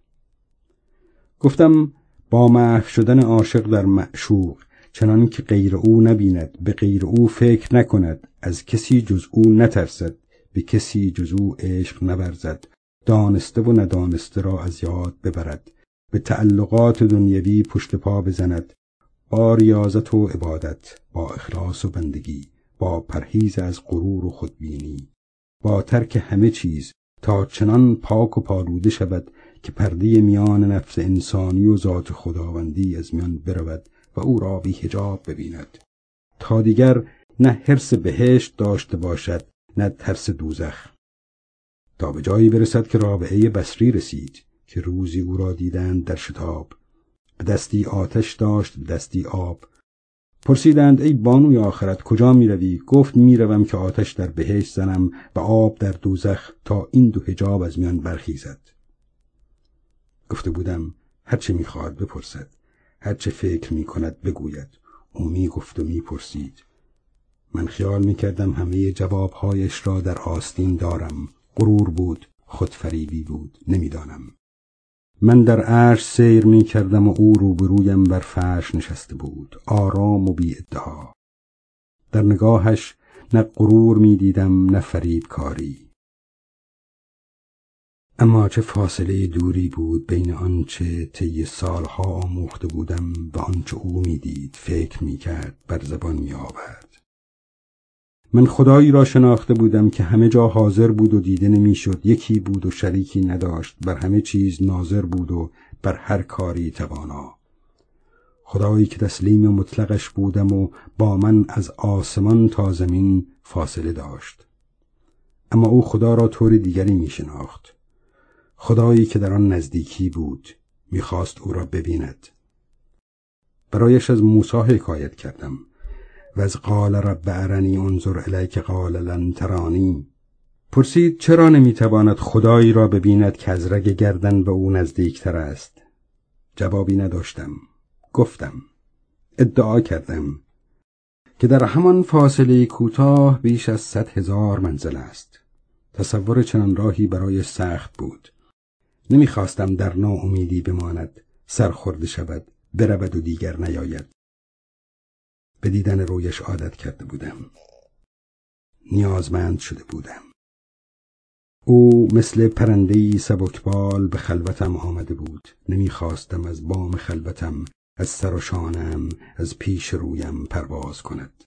گفتم با محو شدن عاشق در معشوق چنان که غیر او نبیند به غیر او فکر نکند از کسی جز او نترسد به کسی جز او عشق نبرزد دانسته و ندانسته را از یاد ببرد به تعلقات دنیوی پشت پا بزند با ریاضت و عبادت با اخلاص و بندگی با پرهیز از غرور و خودبینی. با ترک همه چیز تا چنان پاک و پالوده شود که پرده میان نفس انسانی و ذات خداوندی از میان برود و او را بی هجاب ببیند. تا دیگر نه حرس بهشت داشته باشد نه ترس دوزخ. تا به جایی برسد که رابعه بصری رسید که روزی او را دیدند در شتاب. به دستی آتش داشت به دستی آب. پرسیدند ای بانوی آخرت کجا می روی؟ گفت می روم که آتش در بهشت زنم و آب در دوزخ تا این دو هجاب از میان برخیزد. گفته بودم هرچه می خواهد بپرسد هرچه فکر می کند بگوید. او می گفت و می پرسید من خیال می کردم همه جوابهایش را در آستین دارم. غرور بود خودفریبی بود نمی‌دانم. من در عرش سیر می کردم و او روبرویم بر فرش نشسته بود. آرام و بی ادعا. در نگاهش نه غرور می دیدم نه فریب کاری اما چه فاصله دوری بود بین آنچه طی سالها آموخته بودم و آنچه او می‌دید فکر می کرد بر زبان می آورد من خدایی را شناخته بودم که همه جا حاضر بود و دیده نمی‌شد. یکی بود و شریکی نداشت. بر همه چیز ناظر بود و بر هر کاری توانا. خدایی که تسلیم مطلقش بودم و با من از آسمان تا زمین فاصله داشت. اما او خدا را طور دیگری می شناخت خدایی که در آن نزدیکی بود می‌خواست او را ببیند. برایش از موسی حکایت کردم. و از قال رب ارنی انظر الیک قال لن ترانی. پرسید چرا نمی‌تواند خدایی را ببیند که از رگ گردن به او نزدیکتر است؟ جوابی نداشتم. گفتم ادعا کردم که در همان فاصله کوتاه بیش از صد هزار منزل است. تصور چنان راهی برای سخت بود. نمی‌خواستم در ناامیدی بماند سرخورده شود برود و دیگر نیاید. به دیدن رویش عادت کرده بودم. نیازمند شده بودم. او مثل پرندهی سبکبال به خلوتم آمده بود. نمی‌خواستم از بام خلوتم از سر و شانم از پیش رویم پرواز کند.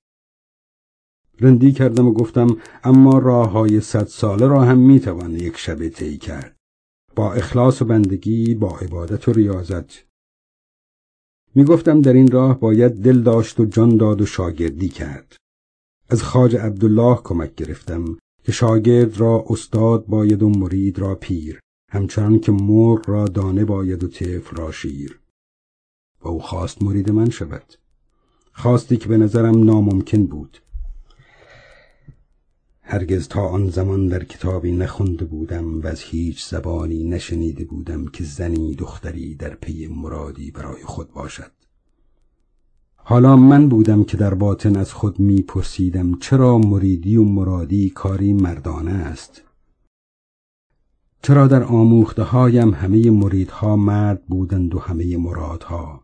رندی کردم و گفتم اما راه های صد ساله را هم می‌توان یک شب طی کرد. با اخلاص و بندگی با عبادت و ریاضت می‌گفتم در این راه باید دل داشت و جان داد و شاگردی کرد. از خاج عبدالله کمک گرفتم که شاگرد را استاد باید و مرید را پیر همچنان که مرغ را دانه باید و طفل را شیر. و او خواست مرید من شود. خواستی که به نظرم ناممکن بود. هرگز تا آن زمان در کتابی نخونده بودم و از هیچ زبانی نشنیده بودم که زنی دختری در پی مرادی برای خود باشد. حالا من بودم که در باطن از خود میپرسیدم چرا مریدی و مرادی کاری مردانه است؟ چرا در آموخته هایم همه مریدها مرد بودند و همه مرادها؟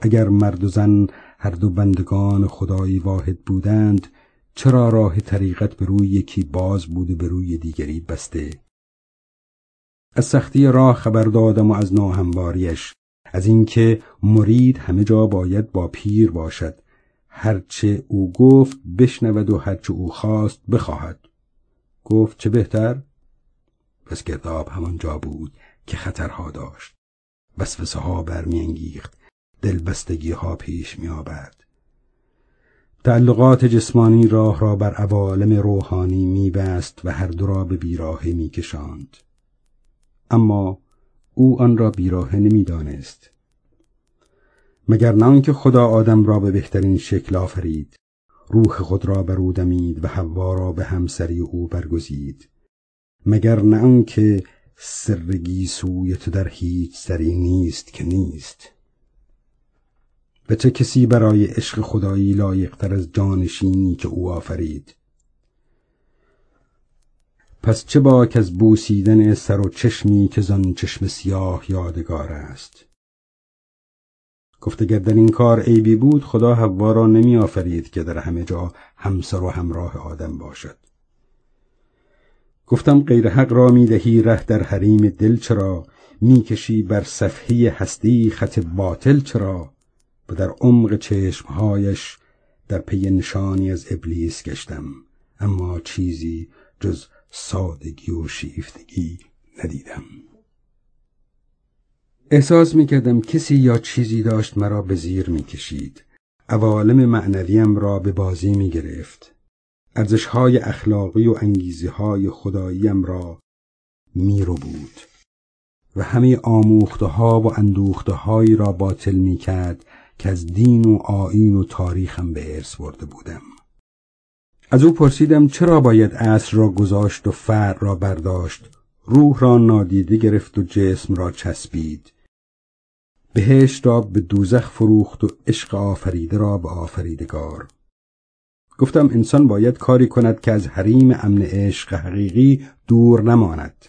اگر مرد و زن هر دو بندگان خدایی واحد بودند چرا راه طریقت به روی یکی باز بود و به روی دیگری بسته؟ از سختی راه خبر دادم و از ناهمواریش از اینکه مرید همه جا باید با پیر باشد. هرچه او گفت بشنود و هرچه او خواست بخواهد. گفت چه بهتر؟ پس گرداب همان جا بود که خطرها داشت. وسوسه ها برمیانگیخت. دلبستگی ها پیش می آورد تعلقات جسمانی راه را بر عوالم روحانی میبست و هر دو را به بیراهه میکشاند. اما او آن را بیراهه نمی‌دانست. مگر نه که خدا آدم را به بهترین شکل آفرید روح خود را بر او دمید و حوا را به همسری او برگزید مگر نه آنکه سرگی سوی تو در هیچ سری نیست که نیست. به چه کسی برای عشق خدایی لایقتر از جانشینی که او آفرید؟ پس چه باک از بوسیدن سر و چشمی که زن چشم سیاه یادگار است؟ گفت اگر در این کار عیبی بود خدا حوا را نمی آفرید که در همه جا همسر و همراه آدم باشد. گفتم غیر حق را می دهی ره در حریم دل چرا؟ می‌کشی بر صفحه هستی خط باطل چرا؟ و در عمق چشمهایش در پی نشانی از ابلیس گشتم اما چیزی جز سادگی و شیفتگی ندیدم. احساس می کردم کسی یا چیزی داشت مرا به زیر می کشید عوالم معنویم را به بازی می گرفت ارزشهای اخلاقی و انگیزه های خداییم را می رو بود و همه آموخته ها و اندوخته را باطل می کرد که از دین و آین و تاریخم به ارث برده بودم. از او پرسیدم چرا باید عصر را گذاشت و فر را برداشت روح را نادیده گرفت و جسم را چسبید. بهشت را به دوزخ فروخت و عشق آفریده را به آفریدگار. گفتم انسان باید کاری کند که از حریم امن عشق حقیقی دور نماند.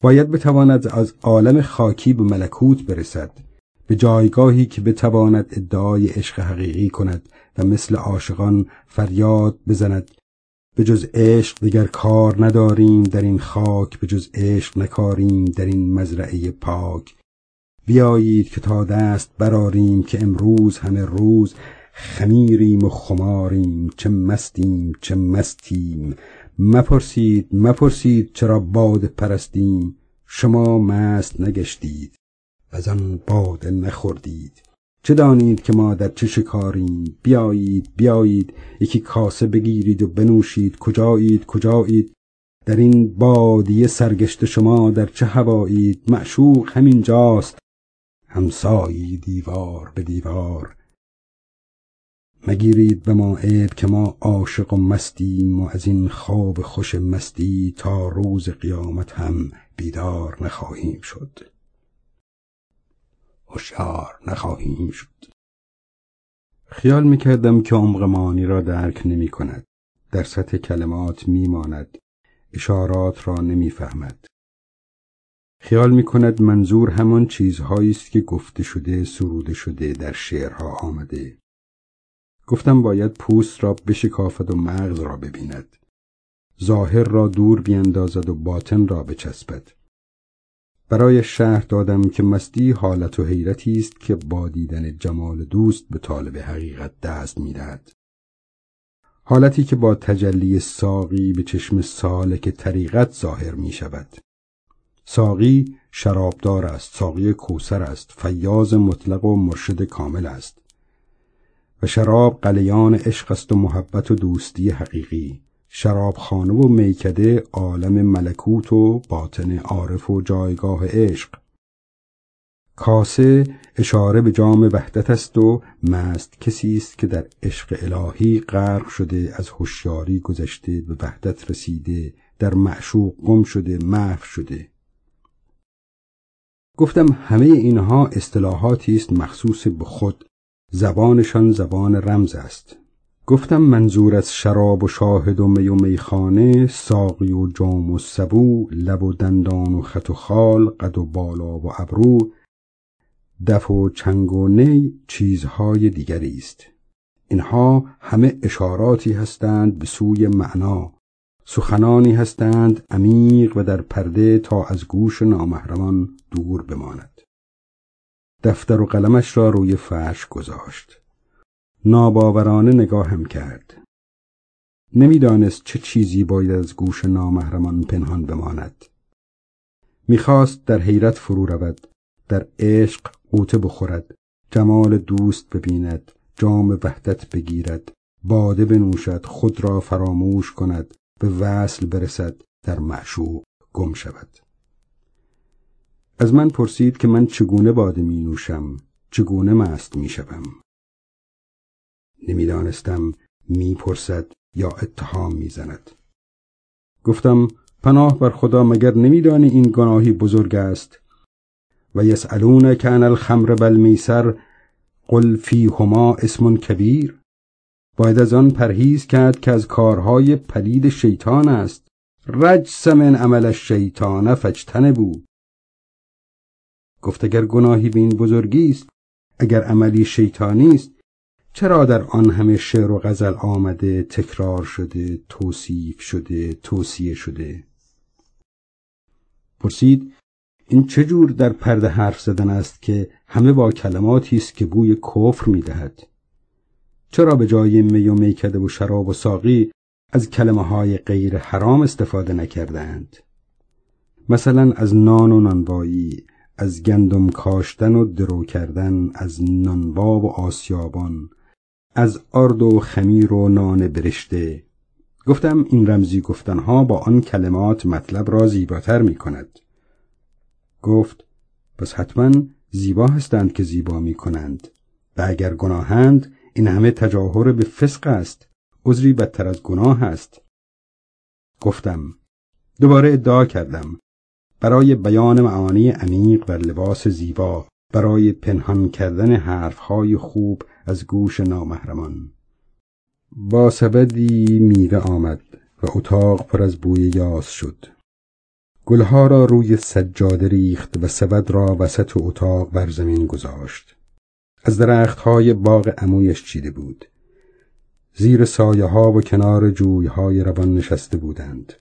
باید بتواند از عالم خاکی به ملکوت برسد. به جایگاهی که بتواند ادعای عشق حقیقی کند و مثل عاشقان فریاد بزند. به جز عشق دیگر کار نداریم در این خاک به جز عشق نکاریم در این مزرعه پاک. بیایید که تا دست براریم که امروز همه روز خمیریم و خماریم چه مستیم چه مستیم. مپرسید مپرسید چرا باد پرستیم؟ شما مست نگشتید. و آن باده نخوردید. چه دانید که ما در چه شکاریم؟ بیایید بیایید. یکی کاسه بگیرید و بنوشید. کجایید؟ کجایید؟ در این بادیه سرگشت شما در چه هوایید؟ معشوق همین جاست. همسایی دیوار به دیوار. مگیرید به ما عیب که ما عاشق و مستیم و از این خواب خوش مستی تا روز قیامت هم بیدار نخواهیم شد. هوشیار نخواهیم شد خیال می‌کردم که عمق معانی را درک نمی کند. در سطح کلمات میماند. اشارات را نمی‌فهمد. خیال می کند منظور همان چیزهایی است که گفته شده سروده شده در شعرها آمده گفتم باید پوست را بشکافد و مغز را ببیند ظاهر را دور بیندازد و باطن را بچسبد برای شهر دادم که مستی حالت و حیرتی است که با دیدن جمال دوست به طالب حقیقت دست می‌دهد. حالتی که با تجلی ساقی به چشم سالک طریقت ظاهر می شود ساقی شرابدار است ساقی کوسر است فیاض مطلق و مرشد کامل است. و شراب قلیان عشق است و محبت و دوستی حقیقی. شرابخانه و میکده عالم ملکوت و باطن عارف و جایگاه عشق. کاسه اشاره به جام وحدت است و مست کسی است که در عشق الهی غرق شده از هوشیاری گذشته به وحدت رسیده در معشوق گم شده محو شده. گفتم همه اینها اصطلاحاتی است مخصوص به خود. زبانشان زبان رمز است. گفتم منظور از شراب و شاهد و می و میخانه ساقی و جام و سبو لب و دندان و خط و خال قد و بالا و ابرو دف و چنگ و نی چیزهای دیگری است. اینها همه اشاراتی هستند به سوی معنا. سخنانی هستند عمیق و در پرده تا از گوش نامحرمان دور بماند. دفتر و قلمش را روی فرش گذاشت. ناباورانه نگاهم کرد. نمی‌دانست چه چیزی باید از گوش نامحرمان پنهان بماند. می‌خواست در حیرت فرو رود در عشق قوطه بخورد جمال دوست ببیند جام وحدت بگیرد باده بنوشد خود را فراموش کند به وصل برسد در معشوق گم شود. از من پرسید که من چگونه باده می نوشم چگونه مست می شوم نمی‌دانستم می‌پرسد یا اتهام می‌زند. گفتم پناه بر خدا مگر نمیدانی این گناهی بزرگ است؟ و یسالون عن الخمر بالمیسر قل فیهما اسم کبیر. باید از آن پرهیز کرد که از کارهای پلید شیطان است. رجس من عمل الشیطان بود گفت اگر گناهی به این بزرگی است اگر عملی شیطانی است چرا در آن همه شعر و غزل آمده تکرار شده توصیف شده توصیه شده؟ پرسید این چه جور در پرده حرف زدن است که همه با کلماتی است که بوی کفر می‌دهد؟ چرا به جای می و میکده و شراب و ساقی از کلمه های غیر حرام استفاده نکردند مثلا از نان و نانوایی از گندم کاشتن و درو کردن از نانوا و آسیابان از آرد و خمیر و نان برشته. گفتم این رمزی گفتنها با آن کلمات مطلب را زیباتر می کند گفت پس حتما زیبا هستند که زیبا می کنند و اگر گناهند این همه تجاهر به فسق است. عذری بدتر از گناه است. گفتم دوباره ادعا کردم. برای بیان معانی عمیق و لباس زیبا برای پنهان کردن حرفهای خوب از گوش نامحرمان. با سبدی میوه آمد و اتاق پر از بوی یاس شد. گلها را روی سجاده ریخت و سبد را وسط اتاق بر زمین گذاشت. از درختهای باغ عمویش چیده بود. زیر سایه ها و کنار جوی های روان نشسته بودند.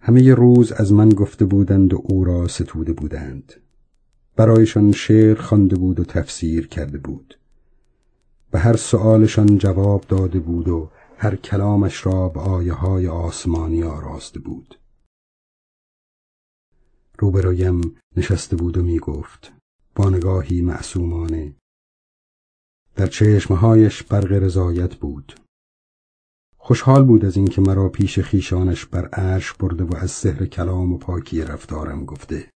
همه روز از من گفته بودند و او را ستوده بودند. برایشان شعر خوانده بود و تفسیر کرده بود. به هر سؤالشان جواب داده بود و هر کلامش را به آیه های آسمانی آراسته بود. روبرایم نشسته بود و می گفت با نگاهی معصومانه در چشمهایش برق رضایت بود. خوشحال بود از اینکه مرا پیش خیشانش بر عرش برده و از سحر کلام و پاکی رفتارم گفته.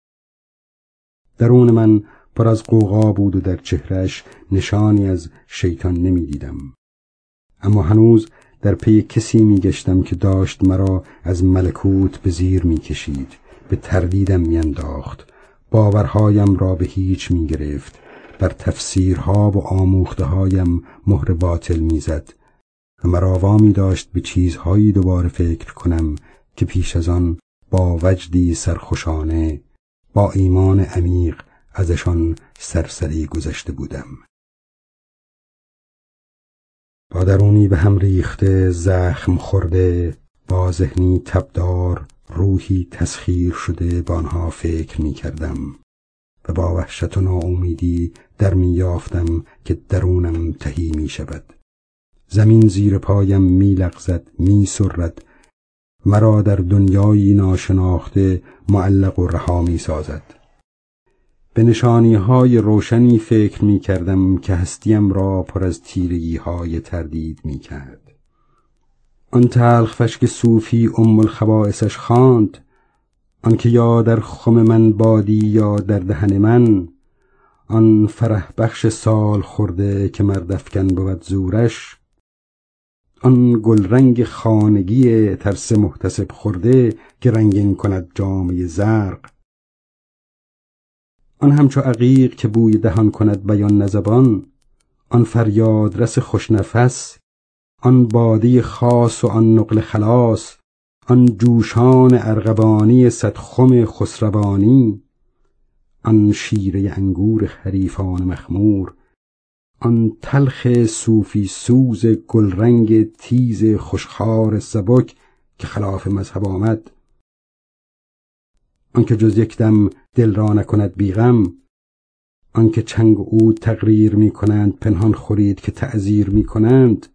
درون من پر از قوقا بود و در چهرش نشانی از شیطان نمی‌دیدم. اما هنوز در پی کسی میگشتم که داشت مرا از ملکوت به زیر می‌کشید به تردیدم میانداخت. باورهایم را به هیچ می گرفت بر تفسیرها و آموخته هایم مهر باطل می‌زد. و مرا وامی داشت به چیزهایی دوباره فکر کنم که پیش از آن با وجدی سرخوشانه با ایمان عمیق ازشان سرسری گذشته بودم. با درونی به هم ریخته زخم خورده با ذهنی تبدار روحی تسخیر شده با آنها فکر می کردم و با وحشت و ناامیدی در می یافتم که درونم تهی می شود زمین زیر پایم می لغزد می سرد مرا در دنیایی ناشناخته معلق و رها می سازد به نشانی های روشنی فکر می کردم که هستیم را پر از تیرگی های تردید می کرد آن تلخ فشک صوفی ام الخبائسش خواند. آنکه یا در خم من بادی یا در دهن من آن فرح بخش سال خورده که مردفکن بود زورش آن گلرنگ خانگی ترس محتسب خورده که رنگین کند جامعه زرق. آن همچو عقیق که بوی دهان کند بیان نزبان آن فریاد رس خوشنفس آن باده خاص و آن نقل خلاص آن جوشان ارغبانی صد خم خسروانی آن شیره انگور خریفان مخمور آن تلخ صوفی سوز گلرنگ تیز خوشخار سبک که خلاف مذهب آمد. آنکه جز یک دم دل را نکند بیغم آنکه چنگ او تقریر می کنند پنهان خورید که تعذیر می کنند.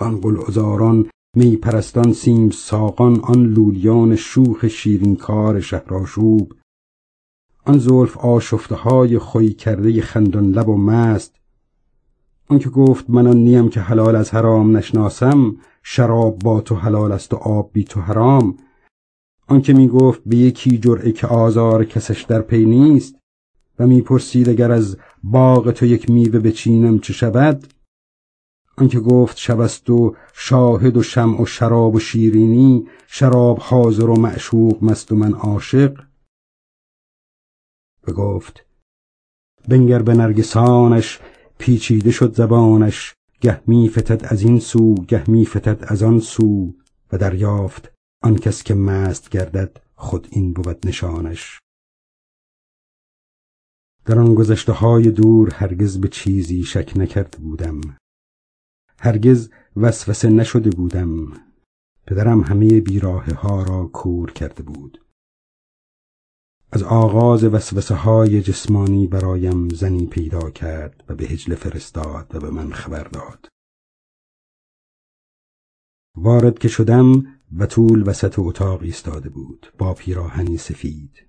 و آن گلعذاران می پرستان سیم ساقان آن لولیان شوخ شیرینکار شهرآشوب. آن زلف آشفته های خوی کرده خندان لب و مست. آنکه گفت من آن نیم که حلال از حرام نشناسم شراب با تو حلال است و آب بی تو حرام. آنکه می گفت به یکی جرعه که آزار کسش در پی نیست و می پرسید اگر از باغ تو یک میوه بچینم چه شود؟ آنکه گفت شبست و شاهد و شمع و شراب و شیرینی شراب حاضر و معشوق مست و من عاشق. بگفت بنگر به نرگسانش پیچیده شد زبانش گه می فتد از این سو گه می فتد از آن سو و دریافت آن کس که مست گردد خود این بود نشانش. در آن گذشته های دور هرگز به چیزی شک نکرده بودم. هرگز وسوسه نشده بودم. پدرم همه بیراه ها را کور کرده بود. از آغاز وسوسه های جسمانی برایم زنی پیدا کرد و به هجل فرستاد و به من خبر داد. وارد که شدم و طول وسط اتاق ایستاده بود با پیراهنی سفید.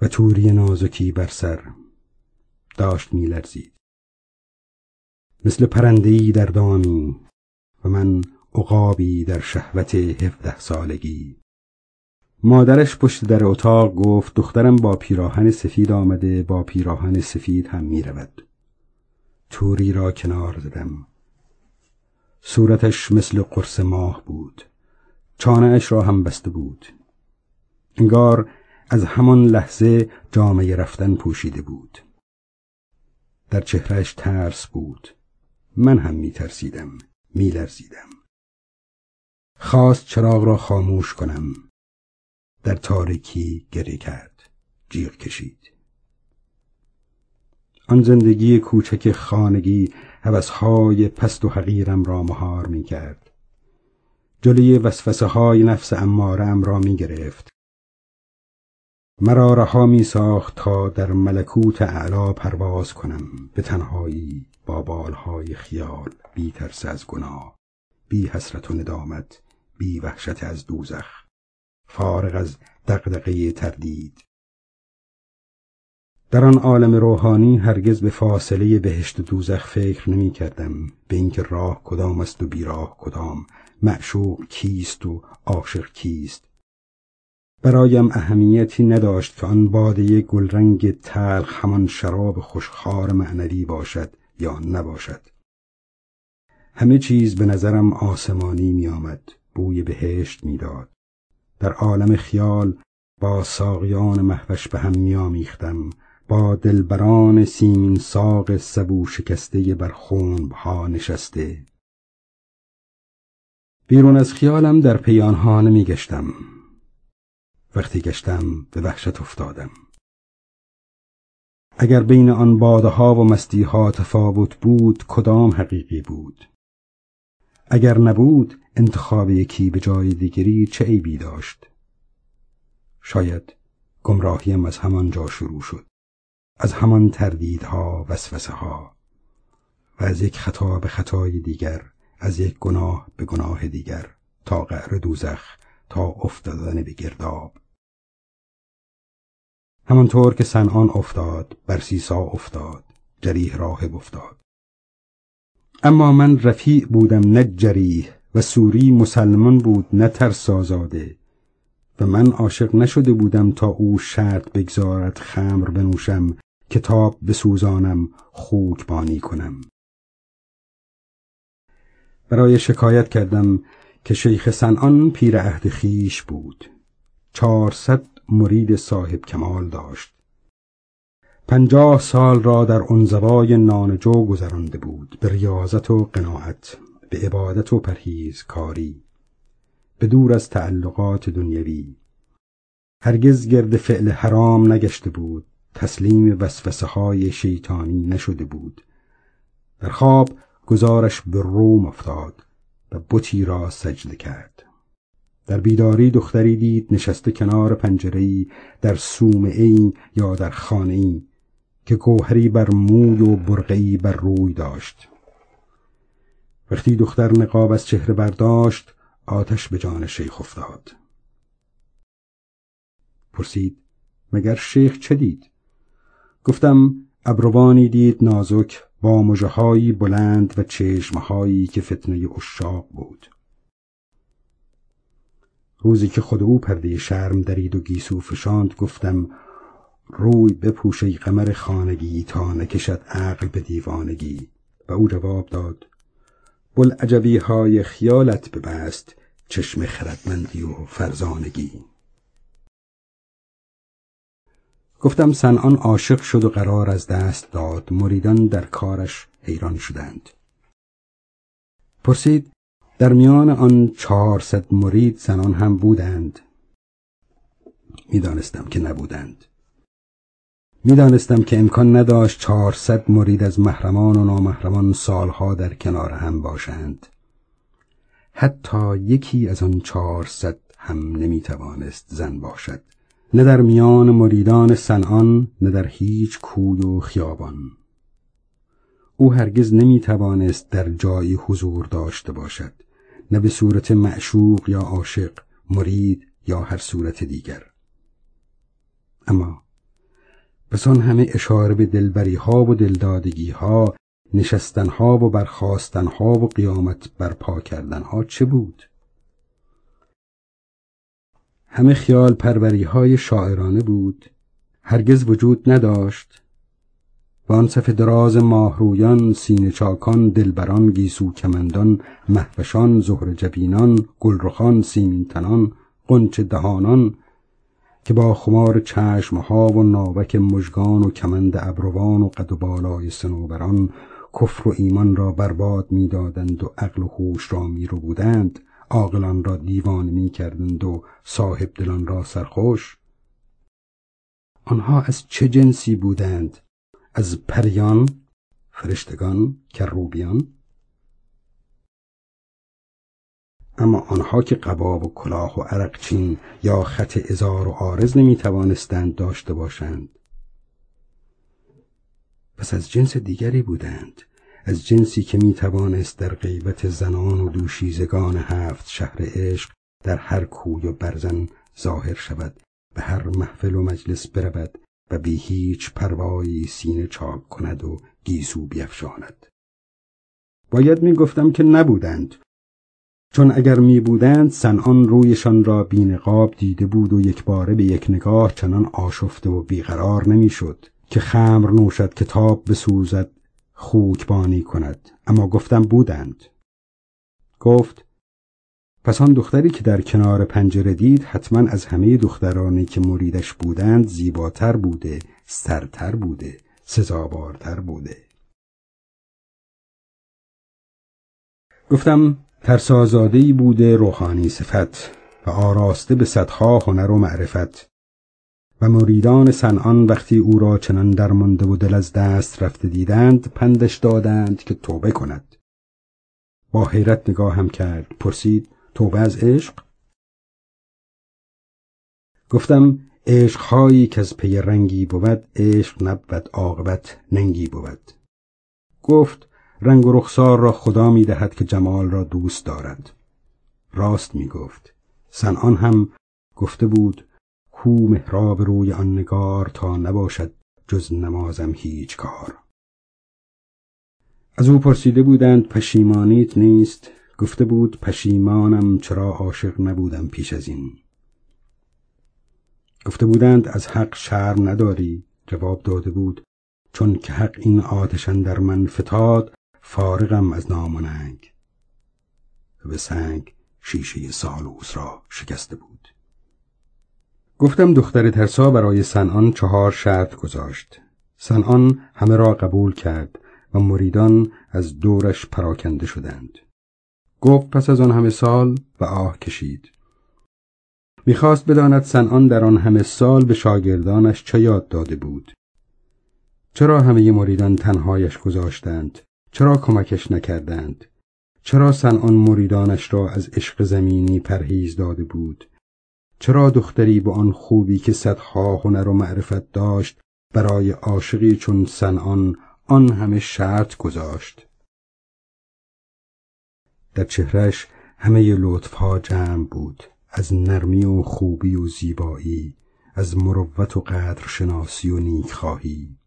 و توری نازکی بر سر داشت میلرزید. مثل پرندهی در دامی و من عقابی در شهوت هفده سالگی مادرش پشت در اتاق گفت دخترم با پیراهن سفید آمده با پیراهن سفید هم می رود. توری را کنار زدم. صورتش مثل قرص ماه بود. چانهاش را هم بسته بود. انگار از همان لحظه جامعه رفتن پوشیده بود. در چهرهش ترس بود. من هم می ترسیدم می لرزیدم. خواست چراغ را خاموش کنم. در تاریکی گری کرد. جیغ کشید. آن زندگی کوچک خانگی هوسهای پست و حقیرم را مهار می کرد جلوی وسوسه های نفس امارم را می گرفت مرا رها می ساخت تا در ملکوت اعلا پرواز کنم. به تنهایی با بالهای خیال بی ترس از گناه بی حسرت و ندامت بی وحشت از دوزخ. فارغ از دقدقه تردید. در آن عالم روحانی هرگز به فاصله بهشت و دوزخ فکر نمی کردم به اینکه راه کدام است و بیراه کدام معشوق کیست و عاشق کیست. برایم اهمیتی نداشت که آن باده گلرنگ تلخ همان شراب خوشخوار معنوی باشد یا نباشد. همه چیز به نظرم آسمانی می آمد بوی بهشت می‌داد در عالم خیال با ساقیان محوش به هم میآمیختم با دلبران سیمین ساق سبو شکسته بر ها نشسته. بیرون از خیالم در پیانها نمی گشتم وقتی گشتم به وحشت افتادم. اگر بین آن باده ها و مستی ها تفاوت بود کدام حقیقی بود؟ اگر نبود انتخاب یکی به جای دیگری چه عیبی داشت؟ شاید گمراهیم از همان جا شروع شد. از همان تردیدها وسوسه ها و از یک خطا به خطای دیگر از یک گناه به گناه دیگر تا قعر دوزخ تا افتادن به گرداب. همانطور که سنان افتاد برسیسا افتاد جریح راهب افتاد. اما من رفیع بودم نه جریح و سوری مسلمان بود نه ترسازاده و من عاشق نشده بودم تا او شرط بگذارد خمر بنوشم کتاب بسوزانم خوک بانی کنم. برای شکایت کردم که شیخ سنان پیر عهد خیش بود. چهارصد مرید صاحب کمال داشت. پنجاه سال را در انزوای نانجو گذرانده بود به ریاضت و قناعت به عبادت و پرهیز کاری به دور از تعلقات دنیوی. هرگز گرد فعل حرام نگشته بود تسلیم وسوسه های شیطانی نشده بود. در خواب گزارش به روم افتاد و بتی را سجده کرد. در بیداری دختری دید نشسته کنار پنجره‌ای در ای یا در ای که گوهری بر موی و برقعی بر روی داشت. وقتی دختر نقاب از چهره برداشت آتش به جان شیخ افتاد. پرسید مگر شیخ چه دید؟ گفتم ابروانی دید نازک با مژههایی بلند و چشمهایی که فتنه اشاق بود. روزی که خود او پرده شرم درید و گیسو فشاند گفتم روی بپوشه قمر خانگی تا نکشد عقل به دیوانگی. و او جواب داد عجبی های خیالت ببست چشم خردمندی و فرزانگی. گفتم سنان عاشق شد و قرار از دست داد. مریدان در کارش حیران شدند. پرسید در میان آن چهارصد مرید زنان هم بودند؟ می‌دانستم که نبودند. می‌دانستم که امکان نداشت چهارصد مرید از محرمان و نامحرمان سالها در کنار هم باشند. حتی یکی از آن چهارصد هم نمی‌توانست زن باشد. نه در میان مریدان سنان نه در هیچ کوی و خیابان. او هرگز نمی‌توانست در جایی حضور داشته باشد. نه به صورت معشوق یا عاشق مرید یا هر صورت دیگر. اما بسان همه اشاره به دلبری ها و دلدادگی ها نشستن ها و برخواستن ها و قیامت برپا کردن ها چه بود؟ همه خیال پروری های شاعرانه بود. هرگز وجود نداشت. و آن صف دراز ماهرویان سینه چاکان دلبران گیسو کمندان محوشان زهر جبینان گلرخان سیمین تنان قنچ دهانان که با خمار چشمها و ناوک مژگان و کمند ابروان و قد و بالای سنوبران کفر و ایمان را برباد می‌دادند و عقل و هوش را میرو بودند عاقلان را دیوان می کردند و صاحب دلان را سرخوش. آنها از چه جنسی بودند؟ از پریان فرشتگان کروبیان؟ اما آنها که قباب و کلاه و عرقچین یا خط ازار و آرز نمی توانستند داشته باشند. پس از جنس دیگری بودند. از جنسی که می توانست در غیبت زنان و دوشیزگان هفت شهر عشق در هر کوی و برزن ظاهر شود به هر محفل و مجلس برود و بی هیچ پروایی سینه چاک کند و گیسو بیفشاند. باید می گفتم که نبودند. چون اگر می بودند سنان رویشان را بینقاب دیده بود و یک باره به یک نگاه چنان آشفته و بیقرار نمی‌شد که خمر نوشد کتاب بسوزد خوک بانی کند. اما گفتم بودند. گفت پس آن دختری که در کنار پنجره دید حتما از همه دخترانی که مریدش بودند زیباتر بوده سرتر بوده سزاوارتر بوده. گفتم ترسازادهی بوده روحانی صفت و آراسته به صدها هنر و معرفت و مریدان سنان وقتی او را چنان درمانده و دل از دست رفته دیدند پندش دادند که توبه کند. با حیرت نگاه هم کرد پرسید توبه از عشق؟ گفتم عشقهایی که از پی رنگی بود عشق نبود عاقبت ننگی بود. گفت رنگ و رخسار را خدا می دهد که جمال را دوست دارد. راست می گفت سنان هم گفته بود کو محراب روی آن نگار تا نباشد جز نمازم هیچ کار. از او پرسیده بودند پشیمانیت نیست؟ گفته بود پشیمانم چرا عاشق نبودم پیش از این؟ گفته بودند از حق شرم نداری؟ جواب داده بود چون که حق این آتشن در من فتاد فارغم از نام و ننگ. و به سنگ شیشه سالوس را شکسته بود. گفتم دختر ترسا برای سنان چهار شرط گذاشت. سنان همه را قبول کرد و مریدان از دورش پراکنده شدند. گفت پس از آن همه سال و آه کشید. می‌خواست بداند سنان در آن همه سال به شاگردانش چه یاد داده بود. چرا همه مریدان تنهایش گذاشتند؟ چرا کمکش نکردند؟ چرا سنان مریدانش را از عشق زمینی پرهیز داده بود؟ چرا دختری به آن خوبی که صدها هنر و معرفت داشت برای عاشقی چون سنان آن همه شرط گذاشت؟ در چهرش همه لطفها جمع بود از نرمی و خوبی و زیبایی از مروت و قدر شناسی و نیکخواهی.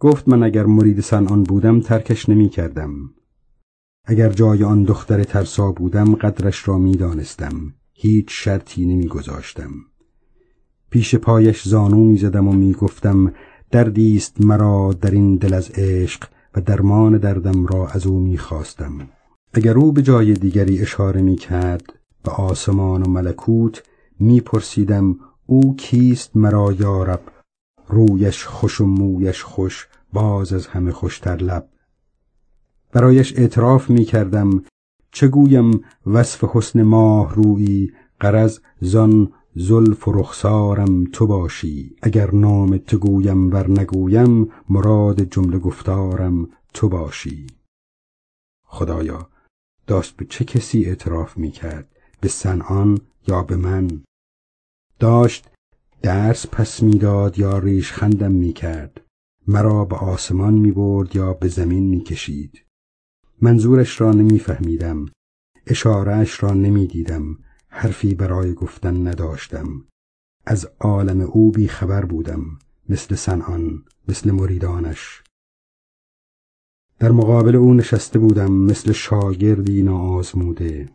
گفت من اگر مرید سنان بودم ترکش نمی کردم. اگر جای آن دختر ترسا بودم قدرش را می دانستم. هیچ شرطی نمی گذاشتم. پیش پایش زانو می زدم و می گفتم دردیست مرا در این دل از عشق و درمان دردم را از او می خواستم. اگر او به جای دیگری اشاره می کرد به آسمان و ملکوت می پرسیدم او کیست مرا یارب رویش خوش و مویش خوش باز از همه خوشتر لب. برایش اعتراف می کردم چگویم وصف حسن ماه رویی قرض زان زلف و رخسارم تو باشی. اگر نام تو گویم ور نگویم مراد جمله گفتارم تو باشی. خدایا داشت به چه کسی اعتراف می کرد به سنان یا به من؟ داشت درس پس می‌داد یا ریش خندم می کرد مرا به آسمان می برد یا به زمین می کشید منظورش را نمیفهمیدم. اشارهش را نمی‌دیدم. حرفی برای گفتن نداشتم. از عالم او بی خبر بودم. مثل سنان مثل مریدانش. در مقابل او نشسته بودم. مثل شاگردی ناآزموده.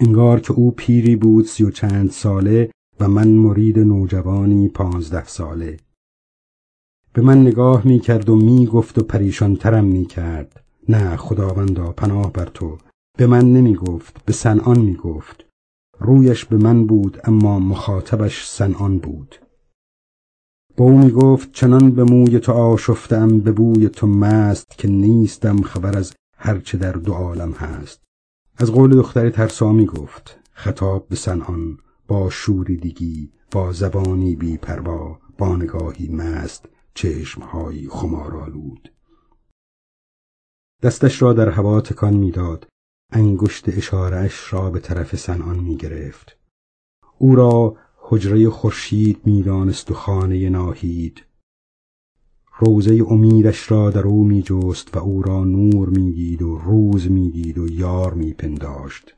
انگار که او پیری بود سی و چند ساله و من مرید نوجوانی پانزده ساله. به من نگاه می کرد و می گفت و پریشان ترم می کرد نه خداوندا پناه بر تو. به من نمی گفت به سنان می گفت رویش به من بود اما مخاطبش سنان بود. با او می گفت چنان به موی تو آشفتم به بوی تو مست که نیستم خبر از هرچه در دو عالم هست. از قول دختر ترسا می گفت خطاب به سنان با شوریدگی با زبانی بی پروا با نگاهی مست چشمهایی خمارالود دستش را در هوا تکان می‌داد. انگشت اشارهش را به طرف سنان می گرفت. او را حجره خورشید می‌دانست و خانه ناهید. روزه امیدش را در او می جست و او را نور می‌دید و روز می‌دید و یار میپنداشت.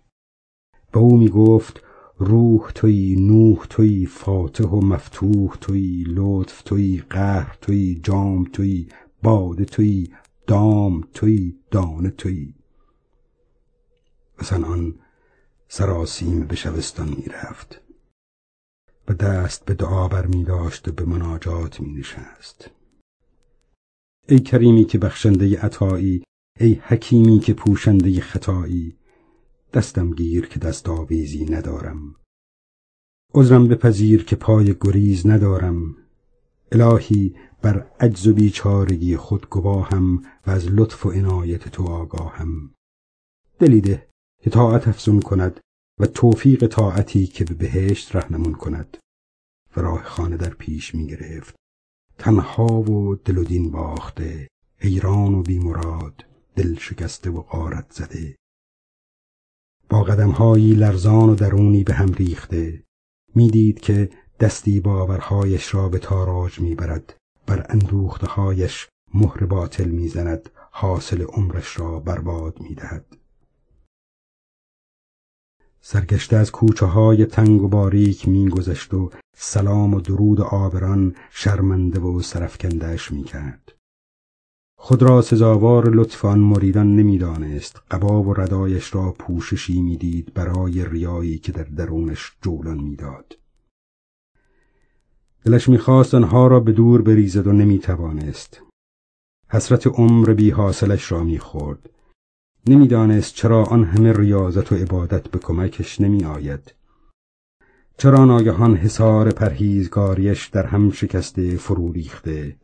به او می گفت روح توی نوح توی فاتح و مفتوح توی لطف توی قهر توی جام توی باده توی دام توی دانه توی و آن سراسیم به شبستان می رفت و دست به دعا بر می داشت و به مناجات می نشست ای کریمی که بخشنده عطایی ای حکیمی که پوشنده خطایی دستم گیر که دست آویزی ندارم. عذرم بپذیر که پای گریز ندارم. الهی بر عجز و بیچارگی خود گواهم و از لطف و عنایت تو آگاهم. دلی ده که طاعت افزون کند و توفیق طاعتی که به بهشت رهنمون کند. و راه خانه در پیش می گرفت. تنها و دل و دین باخته. حیران و بیمراد. دل شکسته و غارت زده. با قدمهایی لرزان و درونی به هم ریخته. می‌دید که دستی باورهایش را به تاراج می‌برد. بر اندوختهایش مهر باطل می‌زند. حاصل عمرش را برباد می‌دهد. سرگشته از کوچه های تنگ و باریک میگذشت و سلام و درود آبران شرمنده و سرفکندهش می‌کرد. خود را سزاوار لطف آن مریدان نمی‌دانست. قبا و ردایش را پوششی می‌دید برای ریایی که در درونش جولان می‌داد. دلش می‌خواست آنها را به دور بریزد و نمی‌توانست. حسرت عمر بی حاصلش را می‌خورد. نمی‌دانست چرا آن همه ریاضت و عبادت به کمکش نمی آید چرا ناگهان حصار پرهیزگاریش در هم شکسته فرو ریخته.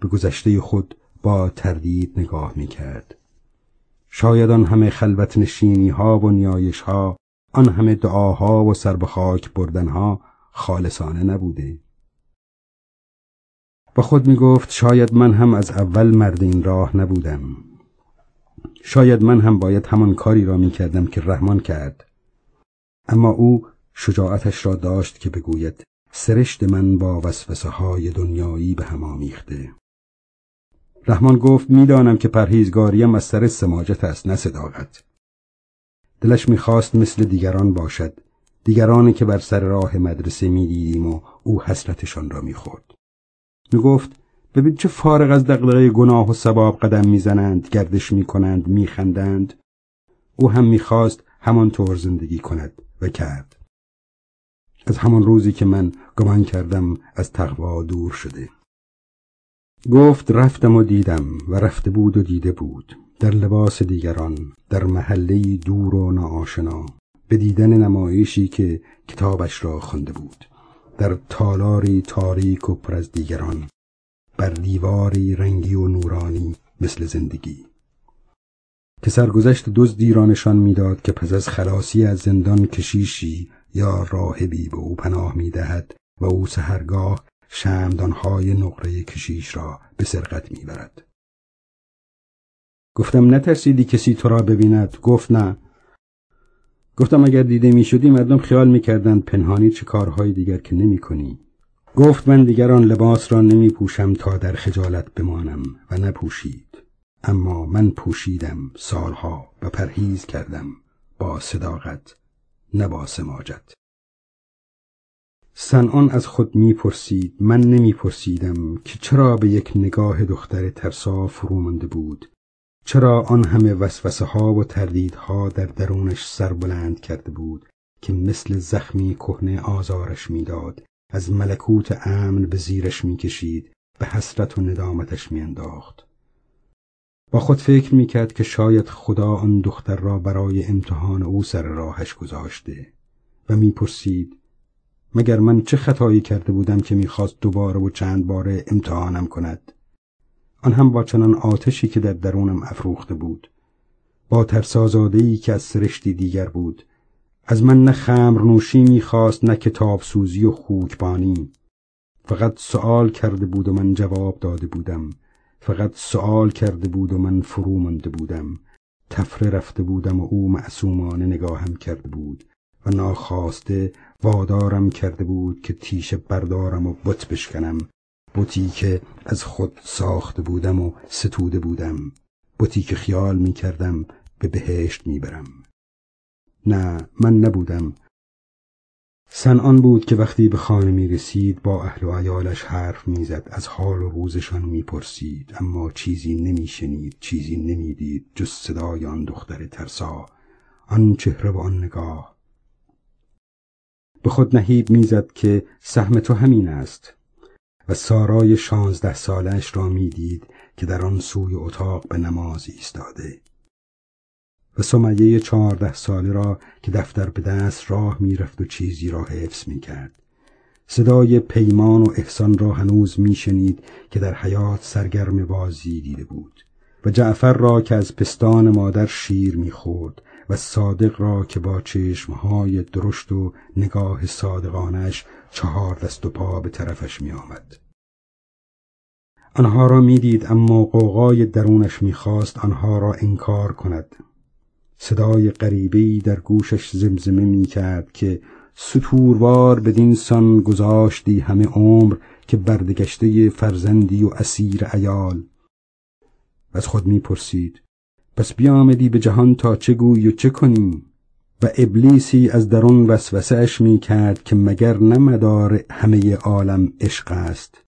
به گذشته خود با تردید نگاه می کرد. شاید آن همه خلوت نشینی ها و نیایش ها آن همه دعاها و سر به خاک بردن ها خالصانه نبوده. با خود می گفت شاید من هم از اول مرد این راه نبودم. شاید من هم باید همان کاری را می کردم که رحمان کرد. اما او شجاعتش را داشت که بگوید سرشت من با وسوسه های دنیایی به هم آمیخته. رحمان گفت می‌دانم که پرهیزگاریم از سر سماجت است نه صداقت. دلش می‌خواست مثل دیگران باشد دیگرانی که بر سر راه مدرسه می‌دیدیم و او حسرتشان را می‌خورد. می‌گفت ببین چه فارغ از دقدقه گناه و سباب قدم می‌زنند گردش می‌کنند میخندند. او هم می‌خواست همانطور زندگی کند و کرد. از همان روزی که من گمان کردم از تقوا دور شده. گفت رفتم و دیدم و رفته بود و دیده بود. در لباس دیگران در محله دور و ناآشنا به دیدن نمایشی که کتابش را خوانده بود. در تالاری تاریک و پر از دیگران بر دیواری رنگی و نورانی مثل زندگی. که سرگذشت دزدی را نشان می‌داد که پس از خلاصی از زندان کشیشی یا راهبی به او پناه می‌دهد و او سهرگاه شمدانهای نقره کشیش را به سرقت می‌برد. گفتم نترسیدی کسی تو را ببیند؟ گفت نه. گفتم اگر دیده می‌شدی مردم خیال می‌کردند پنهانی چه کارهای دیگر که نمی کنی گفت من دیگران لباس را نمی پوشم تا در خجالت بمانم و نپوشید. اما من پوشیدم سالها و پرهیز کردم با صداقت نه با سماجت. سنان از خود می‌پرسید من نمیپرسیدم که چرا به یک نگاه دختر ترسا فرو بود. چرا آن همه وسوسه ها و تردیدها در درونش سر بلند کرده بود که مثل زخمی کهنه آزارش می‌داد از ملکوت امن به زیرش می‌کشید به حسرت و ندامتش میانداخت؟ با خود فکر می‌کرد که شاید خدا آن دختر را برای امتحان او سر راهش گذاشته و می‌پرسید مگر من چه خطایی کرده بودم که می‌خواست دوباره و چند باره امتحانم کند؟ آن هم با چنان آتشی که در درونم افروخته بود. با ترسازادهی که از سرشتی دیگر بود. از من نه خمر نوشی می‌خواست نه کتاب سوزی و خوکبانی. فقط سوال کرده بود و من جواب داده بودم. فقط سوال کرده بود و من فرو مانده بودم. تفره رفته بودم و او معصومانه نگاهم کرده بود و ناخواسته وادارم کرده بود که تیشه بردارم و بت بشکنم. بتی که از خود ساخته بودم و ستوده بودم. بتی که خیال می کردم به بهشت می برم. نه من نبودم. سنان بود که وقتی به خانه می رسید با اهل و عیالش حرف می‌زد از حال و روزشان می پرسید. اما چیزی نمی شنید چیزی نمی دید جز صدای آن دختر ترسا. آن چهره و آن نگاه. به خود نهیب می‌زد که سهم تو همین است. و سارای شانزده سالش را می‌دید که در آن سوی اتاق به نماز ایستاده. و سمیه چهارده ساله را که دفتر به دست راه می‌رفت و چیزی را حفظ می‌کرد. صدای پیمان و احسان را هنوز میشنید که در حیات سرگرم بازی دیده بود. و جعفر را که از پستان مادر شیر می‌خورد و صادق را که با چشمهای درشت و نگاه صادقانش چهار دست و پا به طرفش می آمد. آنها را می‌دید اما قوقای درونش می‌خواست آنها را انکار کند صدای غریبهای در گوشش زمزمه می‌کرد که ستوروار بدین سان گذاشتی همه عمر که بردگشته فرزندی و اسیر ایال و از خود می‌پرسید پس بیامدی به جهان تا چه گویی و چه کنی؟ و ابلیسی از درون وسوسه اش می کرد که مگر نه مدار همه عالم عشق است.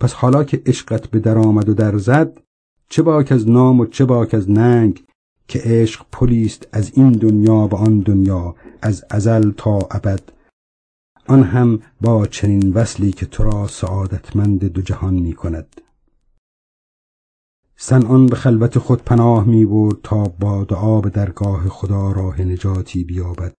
پس حالا که عشقت به در آمد و در زد چه باک از نام و چه باک از ننگ که عشق پلیست از این دنیا و آن دنیا از ازل تا ابد. آن هم با چنین وصلی که تو را سعادتمند دو جهان می کند سنان به خلوت خود پناه می برد تا با دعا به درگاه خدا راه نجاتی بیابد.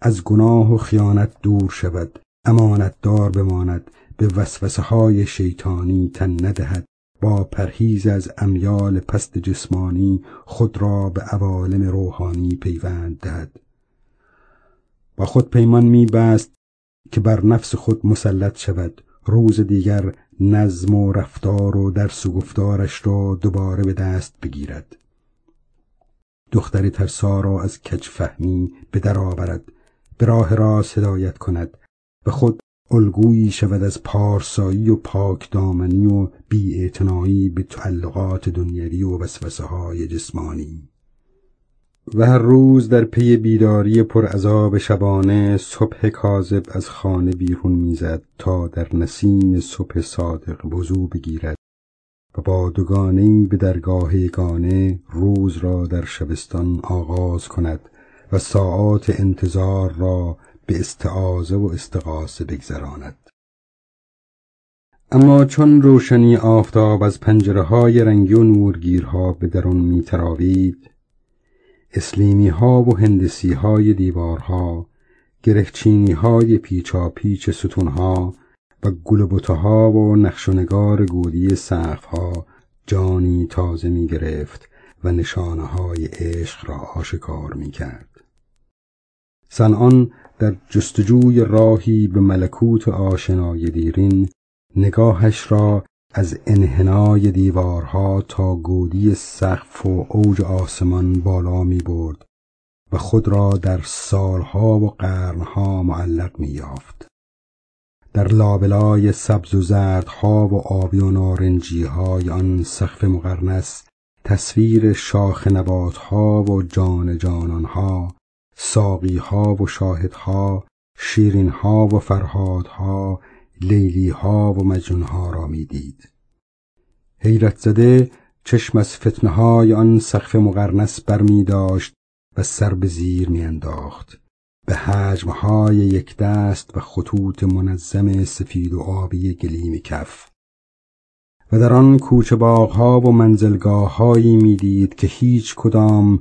از گناه و خیانت دور شود. امانت دار بماند. به وسوسه های شیطانی تن ندهد. با پرهیز از امیال پست جسمانی خود را به عوالم روحانی پیوند دهد. با خود پیمان می بست که بر نفس خود مسلط شود. روز دیگر نظم و رفتار و درس و گفتارش را دوباره به دست بگیرد. دختر ترسا را از کج فهمی به در آورد. به راه را هدایت کند. و خود الگویی شود از پارسایی و پاک دامنی و بیاعتنایی به تعلقات دنیوی و وسوسه های جسمانی. و هر روز در پی بیداری پر عذاب شبانه صبح کاذب از خانه بیرون می‌زد تا در نسیم صبح صادق وضو بگیرد و با دوگانه به درگاه یگانه روز را در شبستان آغاز کند و ساعات انتظار را به استعازه و استقاسه بگذراند. اما چون روشنی آفتاب از پنجره های رنگی و نورگیرها به درون می تراوید اسلیمی ها و هندسی های دیوارها گرهچینی های پیچا پیچ ستون ها و گلبوته ها و نقش و نگار گودی سقف ها جانی تازه می گرفت و نشانه های عشق را آشکار می کرد. سنان در جستجوی راهی به ملکوت آشنای دیرین نگاهش را از انحنای دیوارها تا گودی سقف و اوج آسمان بالا می برد و خود را در سالها و قرنها معلق می یافت. در لابلای سبز و زردها و آبی و نارنجی های آن سقف مقرنس تصویر شاخ نباتها و جان جانانها ساقیها و شاهدها شیرینها و فرهادها لیلیها و مجنونها را می‌دید. حیرت زده چشم از فتنه های آن سقف مقرنس بر می داشت و سر به زیر می انداخت به حجمهای یک دست و خطوط منظم سفید و آبی گلیم کف. و در آن کوچه باغها و منزلگاه هایی می‌دید که هیچ کدام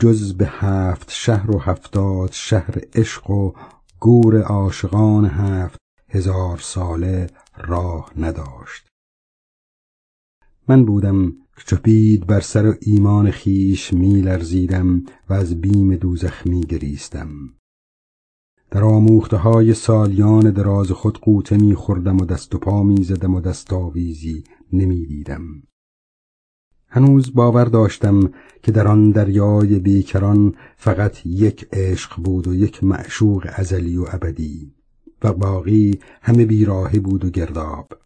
جز به هفت شهر و هفتاد شهر عشق و گور عاشقان هفت هزار ساله راه نداشت. من بودم که چپید بر سر ایمان خیش می لرزیدم و از بیم دوزخ می گریستم. در آموخته های سالیان دراز خود قوطه می خوردم و دست و پا می زدم و دستاویزی نمی دیدم. هنوز باور داشتم که در آن دریای بیکران فقط یک عشق بود و یک معشوق ازلی و ابدی. و باقی همه بیراهی بود و گرداب.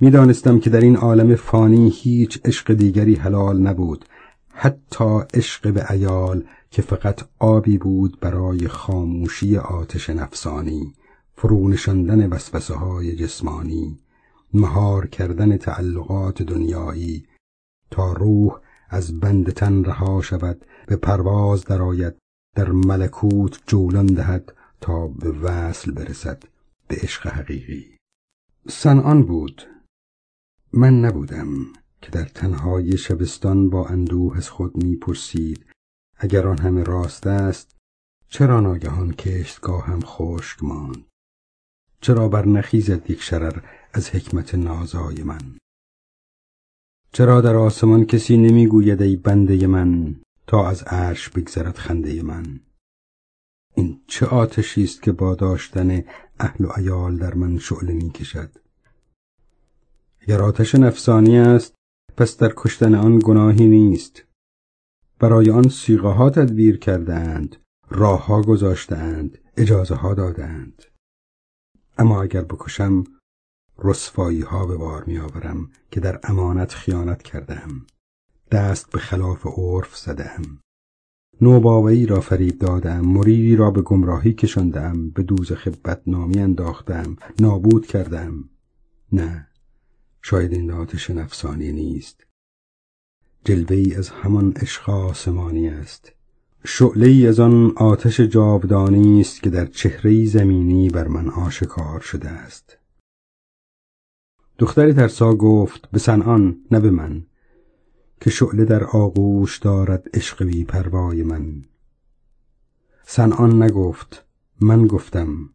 می‌دانستم که در این عالم فانی هیچ عشق دیگری حلال نبود حتی عشق به ایال که فقط آبی بود برای خاموشی آتش نفسانی فرونشاندن وسوسه های جسمانی مهار کردن تعلقات دنیایی تا روح از بند تن رها شود به پرواز درآید در ملکوت جولان دهد تا به وصل برسد به عشق حقیقی. سنان بود. من نبودم که در تنهای شبستان با اندوه از خود می‌پرسید اگر آن همه راست است چرا ناگهان کشتگاه هم خشک ماند؟ چرا بر نخیزد یک شرر از حکمت نازای من؟ چرا در آسمان کسی نمی‌گوید ای بنده من تا از عرش بگذرد خنده من؟ این چه آتشی است که با داشتن اهل و عیال در من شعله می کشد؟ اگر آتش نفسانی است پس در کشتن آن گناهی نیست. برای آن سیغه ها تدبیر کرده اند راه ها گذاشته اند اجازه ها دادند اما اگر بکشم رسوایی ها به بار می آورم که در امانت خیانت کردم دست به خلاف عرف زدم نوباوی را فریب دادم مریدی را به گمراهی کشاندم به دوزخ بدنامی انداختم نابود کردم. نه شاید این آتش نفسانی نیست. جلوه ای از همان عشق آسمانی است. شعله ای از آن آتش جاودانی است که در چهره زمینی بر من آشکار شده است. دختری ترسا گفت به سنان نه به من. که شعله در آغوش دارد عشق بی پروای من. سنان نگفت من گفتم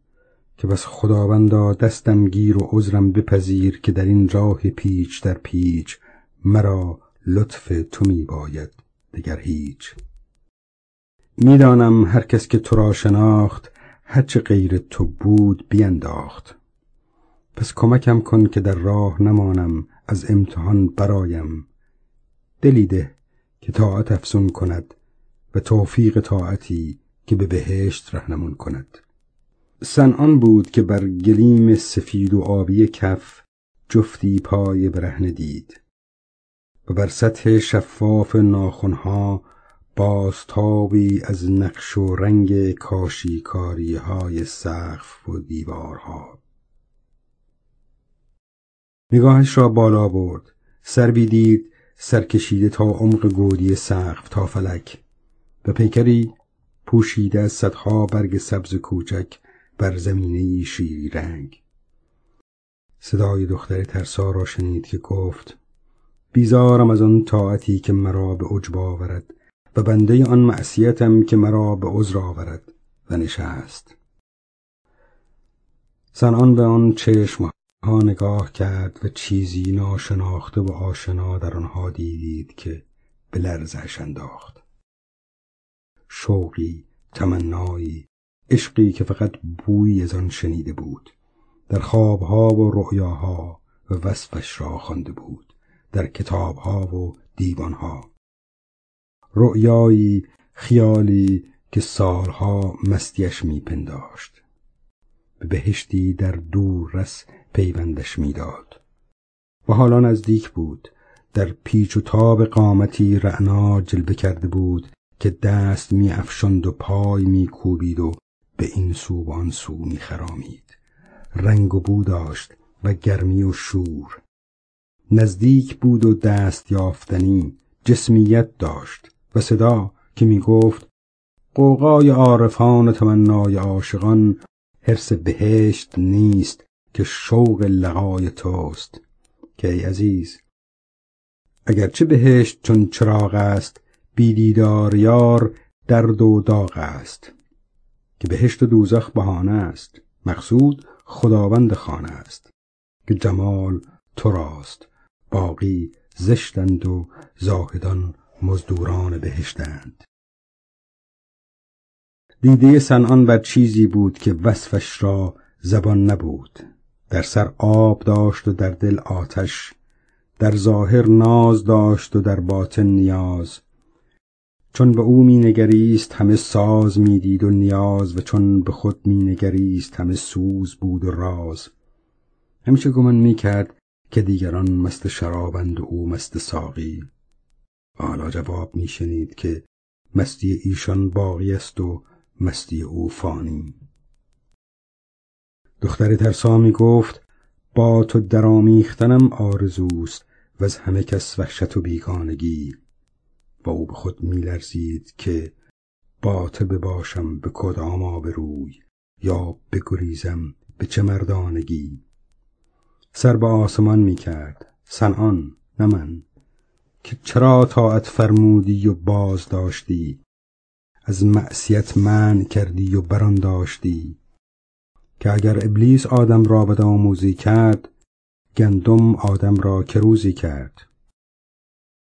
که بس خداوندا دستم گیر و عذرم بپذیر که در این راه پیچ در پیچ مرا لطف تو می باید دگر هیچ. می‌دانم هر کس که تو را شناخت هرچه غیر تو بود بینداخت. پس کمکم کن که در راه نمانم از امتحان برایم. دلی ده که طاعت افسون کند و توفیق طاعتی که به بهشت رهنمون کند. سنان بود که بر گلیم سفید و آبی کف جفتی پای برهنه دید و بر سطح شفاف ناخونها بازتابی از نقش و رنگ کاشیکاری های سقف و دیوارها. نگاهش را بالا برد. سر دید سرکشیده تا عمق گودی سقف تا فلک و پیکری پوشیده از صدها برگ سبز کوچک بر زمینه شیری رنگ. صدای دختر ترسا را شنید که گفت بیزارم از آن طاعتی که مرا به عجب آورد و بنده آن معصیتم که مرا به عذر آورد و نشست. سنان به آن چشم ها نگاه کرد و چیزی ناشناخته و آشنا در آنها دیدید که به لرزش انداخت. شوقی تمنایی عشقی که فقط بویی از آن شنیده بود. در خوابها و رؤیاها و وصفش را خوانده بود. در کتابها و دیوانها. رؤیایی خیالی که سالها مستیش میپنداشت. به بهشتی در دور رس پیوندش می‌داد. و حالا نزدیک بود. در پیچ و تاب قامتی رعنا جلوه کرده بود که دست می افشند و پای می کوبید و به این سو و آن سو می خرامید رنگ و بو داشت و گرمی و شور. نزدیک بود و دست یافتنی جسمیت داشت و صدا که می گفت قوقای عارفان تمنای عاشقان حرس بهشت نیست که شوق لقای توست که ای عزیز. اگرچه بهشت چون چراغ است بیدیدار یار درد و داغ است. که بهشت و دوزخ بهانه است مقصود خداوند خانه است. که جمال تو راست باقی زشتند و زاهدان مزدوران بهشتند. دیده سنان بر چیزی بود که وصفش را زبان نبود. در سر آب داشت و در دل آتش در ظاهر ناز داشت و در باطن نیاز. چون به او مینگریست همه ساز می‌دید و نیاز و چون به خود مینگریست همه سوز بود و راز. همیشه گمان می‌کرد که دیگران مست شرابند و او مست ساقی. حالا جواب میشنید که مستی ایشان باقی است و مستی او فانی. دختر ترسا می گفت با تو درآمیختنم آرزوست و از همه کس وحشت و بیگانگی. و او به خود میلرزید که باته باشم به کدام آبروی یا بگریزم به چه مردانگی. سر به آسمان می کرد سنان نه من. که چرا طاعت فرمودی و باز داشتی؟ از معصیت من کردی و بران داشتی که اگر ابلیس آدم را به آموزی کرد گندم آدم را کروزی کرد.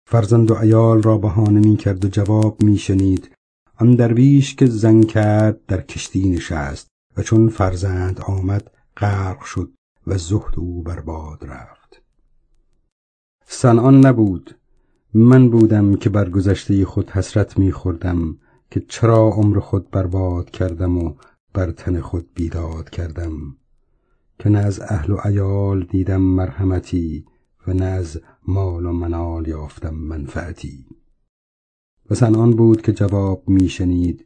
فرزند و ایال را بهانه می کرد و جواب می شنید آن درویش که زن کرد در کشتی نشست و چون فرزند آمد غرق شد و زهد او برباد رفت. سنان نبود. من بودم که بر گذشته خود حسرت می خوردم که چرا عمر خود برباد کردم و بر تن خود بیداد کردم که نه از اهل و عیال دیدم مرحمتی و نه از مال و منال یافتم منفعتی. و آن بود که جواب میشنید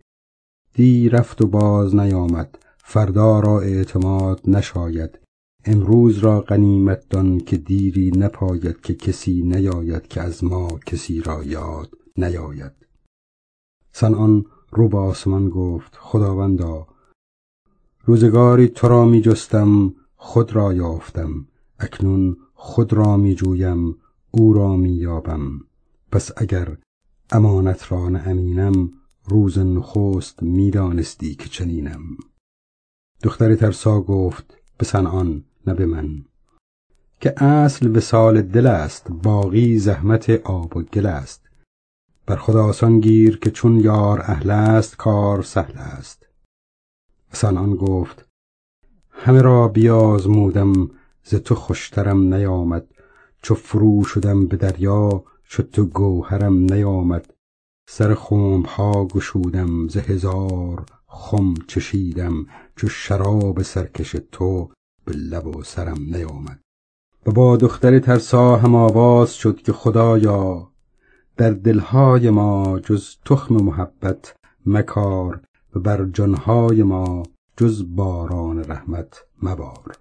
دی رفت و باز نیامد فردا را اعتماد نشاید امروز را غنیمت دان که دیری نپاید که کسی نیاید که از ما کسی را یاد نیاید. سنان رو به آسمان گفت خداوندا روزگاری تو را می جستم خود را یافتم. اکنون خود را می جویم او را می یابم. پس اگر امانت را امینم روز نخست می‌دانستی که چنینم. دختر ترسا گفت به سنان نه به من. که اصل وسال دل است باقی زحمت آب و گل است. بر خدا آسان گیر که چون یار اهل است کار سهل است. سنان گفت همه را بیازمودم ز تو خوشترم نیامد. چو فرو شدم به دریا شد تو گوهرم نیامد. سر ها گشودم ز هزار خم چشیدم. چو شراب سرکش تو به لب و سرم نیامد. و با دختر ترسا هم آواز شد که خدایا در دلهای ما جز تخم محبت مکار. بر جانهای ما جز باران رحمت مبار.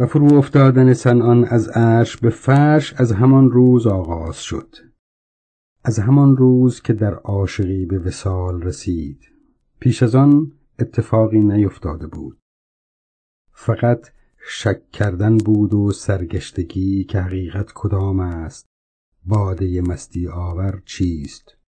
و فرو افتادن سنان از عرش به فرش از همان روز آغاز شد. از همان روز که در عاشقی به وسال رسید. پیش از آن اتفاقی نیفتاده بود. فقط شک کردن بود و سرگشتگی که حقیقت کدام است. باده مستی آور چیست؟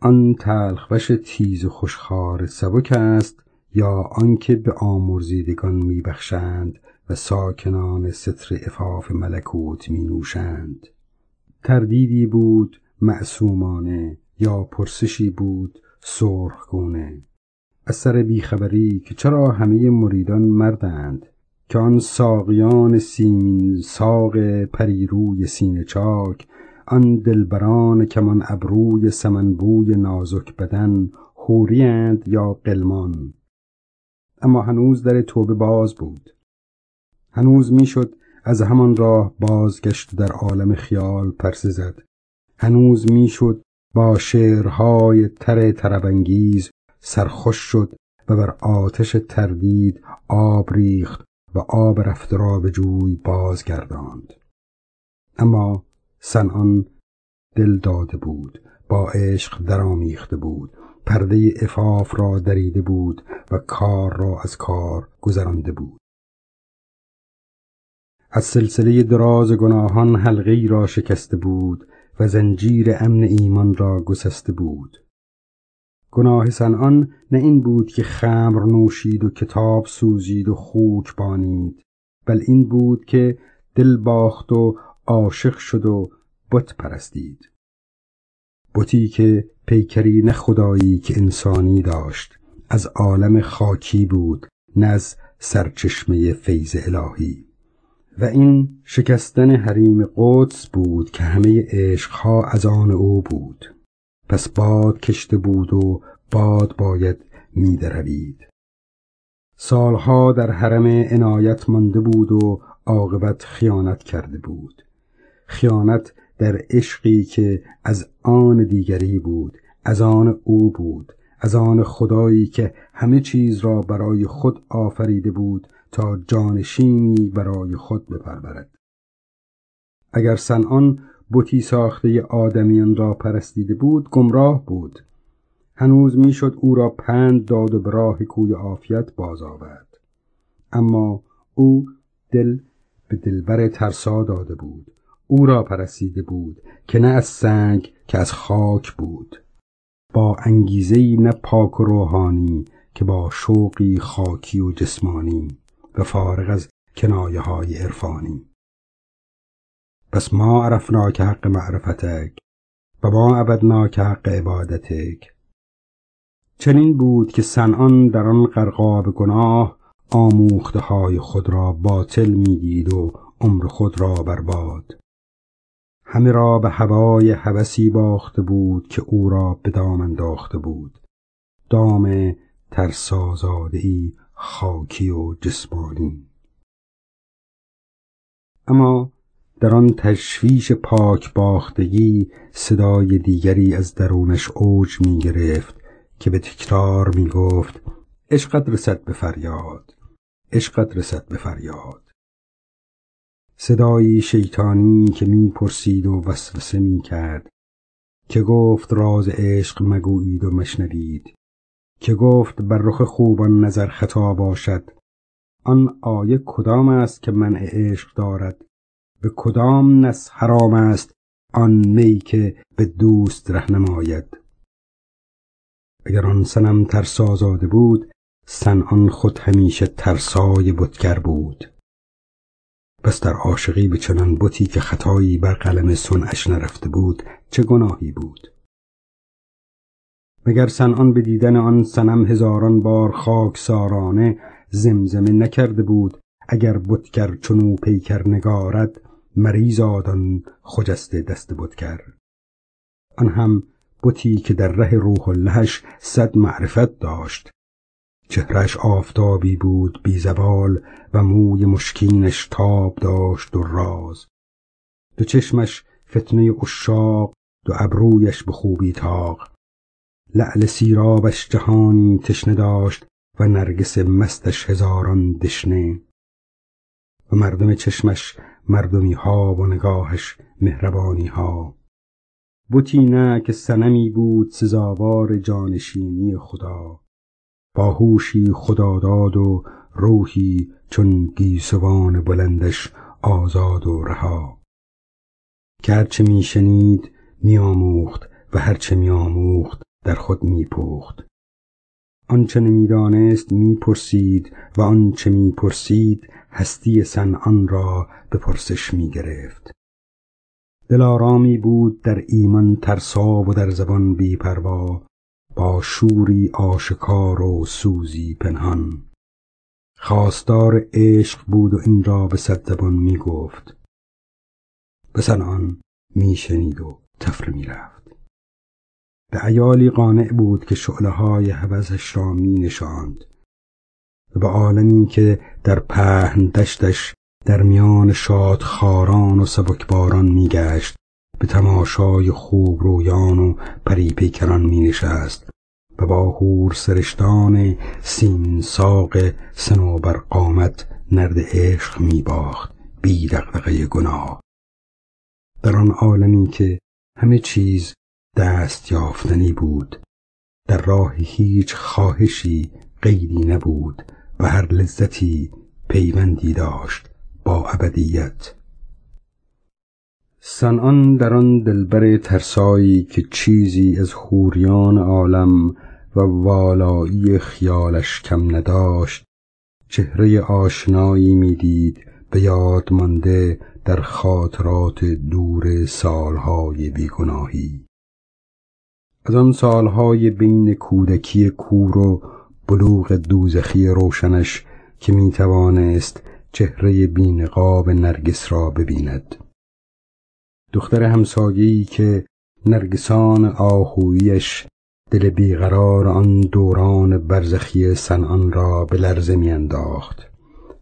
آن تلخوش تیز و خوشخوار سبک است یا آنکه به آمرزیدگان میبخشند و ساکنان ستر افاف ملکوت می نوشند تردیدی بود معصومانه یا پرسشی بود سرخگونه. از سر بیخبری که چرا همه مریدان مردند؟ که آن ساقیان سیمین ساق پریروی سینه چاک آن دلبران کمان ابروی سمنبوی نازک بدن حوریند یا قلمان. اما هنوز در توبه باز بود. هنوز می‌شد از همان راه بازگشت در عالم خیال پرسه زد. هنوز می‌شد با شعرهای تر تربنگیز سرخوش شد و بر آتش تردید آب ریخت و آب رفته را به جوی بازگرداند. اما سنان دل داده بود با عشق درآمیخته بود پرده افاف را دریده بود و کار را از کار گذرانده بود. از سلسله دراز گناهان حلقه را شکسته بود و زنجیر امن ایمان را گسسته بود. گناه سنان نه این بود که خمر نوشید و کتاب سوزید و خوک بانید بل این بود که دل باخت و عاشق شد و بت پرستید. بتی که پیکری نه خدایی که انسانی داشت از عالم خاکی بود نه از سرچشمه فیض الهی. و این شکستن حریم قدس بود که همه عشقها از آن او بود. پس باد کشته بود و باد باید میدروید سالها در حرم عنایت مانده بود و عاقبت خیانت کرده بود. خیانت در عشقی که از آن دیگری بود از آن او بود از آن خدایی که همه چیز را برای خود آفریده بود تا جانشینی برای خود بپرورد. اگر سنان بتی ساخته آدمیان را پرستیده بود گمراه بود. هنوز می‌شد او را پند داد و به راه کوی عافیت باز آورد. اما او دل به دلبر ترسا داده بود. او را پرسیده بود که نه از سنگ که از خاک بود. با انگیزه نه پاک و روحانی که با شوقی خاکی و جسمانی و فارغ از کنایه های عرفانی. پس ما عرفنا که حق معرفتک و ما عبدنا که حق عبادتک. چنین بود که سنان در آن غرقاب گناه آموخته های خود را باطل می‌دید و عمر خود را برباد. همه را به هوای هوسی باخته بود که او را به دام انداخته بود. دام ترسازاده ای خاکی و جسمانی. اما در آن تشویش پاک باختگی صدای دیگری از درونش اوج می گرفت که به تکرار می گفت عشقت رسد به فریاد عشقت رسد به فریاد. صدایی شیطانی که می پرسید و وسوسه می کرد که گفت راز عشق مگویید و مشنوید که گفت بر رخ خوبان نظر خطا باشد. آن آیه کدام است که منع عشق دارد؟ به کدام نس حرام است آن می که به دوست ره نماید اگر آن سنم ترسازاده بود آن خود همیشه ترسای بتگر بود. پس در عاشقی به چنان بتی که خطایی بر قلم سنش نرفته بود چه گناهی بود؟ مگر آن به دیدن آن سنم هزاران بار خاک سارانه زمزمه نکرده بود؟ اگر بتگر چنو پیکر نگارد مریض آدان خجسته دست بتگر. آن هم بتی که در ره روح اللهش صد معرفت داشت. چهرش آفتابی بود بی زوال و موی مشکینش تاب داشت و راز. دو چشمش فتنه اشاق دو ابرویش به خوبی تاق لعل سیرابش جهانی تشنه داشت و نرگس مستش هزاران دشنه. و مردم چشمش مردمی ها و نگاهش مهربانی ها بوتی نه که سنمی بود سزاوار جانشینی خدا. با هوشی خداداد و روحی چون گیسوان بلندش آزاد و رها. که هرچه میشنید میآموخت و هرچه میآموخت در خود میپخت آنچه نمی‌دانست می‌پرسید و آنچه می‌پرسید هستی آن را به پرسش می‌گرفت دلارامی بود در ایمان ترسا و در زبان بیپروا با شوری آشکار و سوزی پنهان. خواستار عشق بود و این را به صد زبان می گفت. به سنان می شنید و تفره می رفت. به ایالی قانع بود که شعله های حوزش را می نشاند. و به عالمی که در پهن دشتش در میان شاد خاران و سبکباران میگشت به تماشای خوب رویان و پری پیکران می نشست و با هور سرشتان سین ساق سنوبر قامت نرد عشق می باخت بی دغدغه گناه. در آن عالمی که همه چیز دست یافتنی بود در راه هیچ خواهشی قیدی نبود و هر لذتی پیوندی داشت با ابدیت. سنان در آن دلبر ترسایی که چیزی از خوریان عالم و والایی خیالش کم نداشت چهره آشنایی می‌دید به یاد مانده در خاطرات دور سالهای بیگناهی. از آن سالهای بین کودکی کور و بلوغ دوزخی روشنش که می توانست چهره بینقاب نرگس را ببیند. دختر همسایه‌ای که نرگسان آهویش دل بیقرار آن دوران برزخی سنان را به لرزه میانداخت.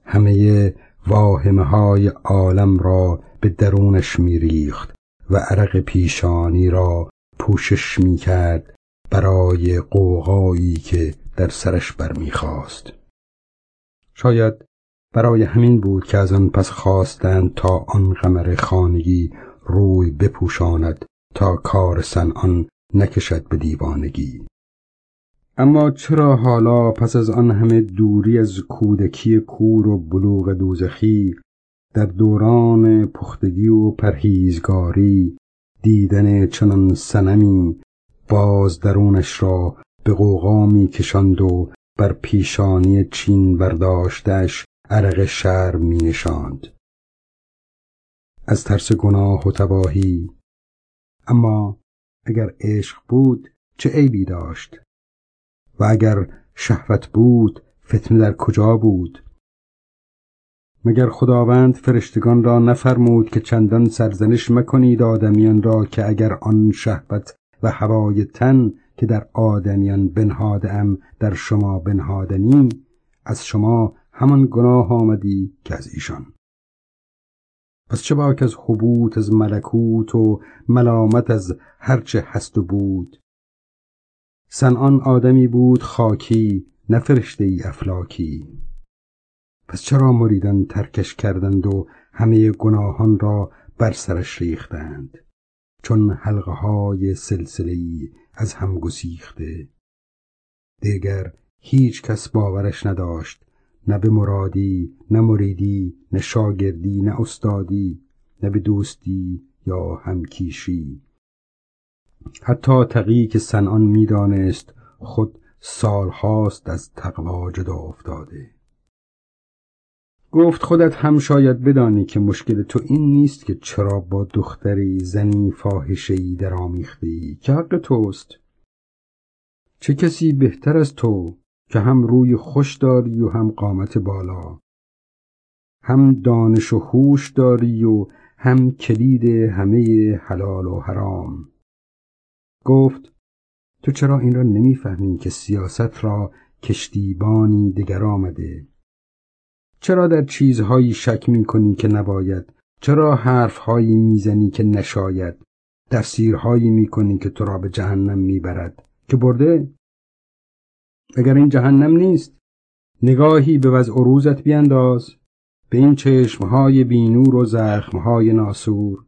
همه واهمه های عالم را به درونش میریخت و عرق پیشانی را پوشش می‌کرد برای قوقایی که در سرش برمیخواست شاید برای همین بود که از آن پس خواستند تا آن قمر خانگی روی بپوشاند تا کار آن نکشد به دیوانگی اما چرا حالا پس از آن همه دوری از کودکی کور و بلوغ دوزخی در دوران پختگی و پرهیزگاری دیدن چنان سنمی باز درونش را به قوقا می کشاند و بر پیشانی چین برداشتش عرق شرم می نشاند. از ترس گناه و تباهی. اما اگر عشق بود چه عیبی داشت؟ و اگر شهوت بود فتنه در کجا بود؟ مگر خداوند فرشتگان را نفرمود که چندان سرزنش مکنید آدمیان را که اگر آن شهوت و هوای تن که در آدمیان بنهادم در شما بنهادنی از شما همان گناه آمدی که از ایشان. پس چه باک از حبوط از ملکوت و ملامت از هرچه هست و بود؟ سنان آدمی بود خاکی نه ای افلاکی. پس چرا مریدان ترکش کردند و همه گناهان را بر سرش ریختند؟ چون حلقه های سلسله از هم گسیخته. دیگر هیچ کس باورش نداشت نه به مرادی نه مریدی نه شاگردی نه استادی نه به دوستی یا همکیشی. حتی تقی که سنان می‌دانست خود سالهاست از تقوا جدا افتاده. گفت خودت هم شاید بدانی که مشکل تو این نیست که چرا با دختری زنی فاحشهای در آمیختی که حق توست. چه کسی بهتر از تو که هم روی خوش داری و هم قامت بالا. هم دانش و هوش داری و هم کلید همه حلال و حرام. گفت تو چرا این را نمی‌فهمی که سیاست را کشتیبانی دگر آمده؟ چرا در چیزهایی شک می کنی که نباید؟ چرا حرفهایی می‌زنی که نشاید؟ تفسیرهایی می کنی که تو را به جهنم می‌برد؟ که برده؟ اگر این جهنم نیست. نگاهی به وضع روزت بینداز به این چشمهای بینور و زخمهای ناسور.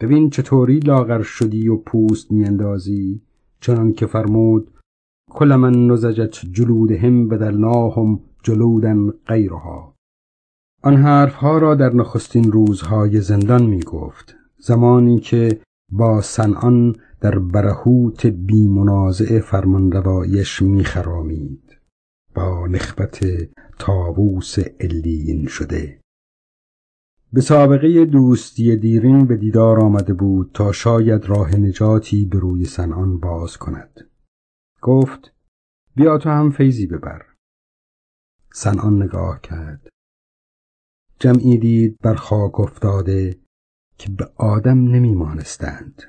ببین چطوری لاغر شدی و پوست میاندازی. چنان که فرمود کل من نزجت جلودهم بدلناهم جلودن غیرها. آن حرفها را در نخستین روزهای زندان می گفت زمانی که با سنان در برهوت بی منازع فرمان روایش می خرامید. با نخبت تابوس علیین شده. به سابقه دوستی دیرین به دیدار آمده بود تا شاید راه نجاتی به روی سنان باز کند. گفت بیا تو هم فیضی ببر. سنان نگاه کرد. جمعی دید بر خاک افتاده که به آدم نمیمانستند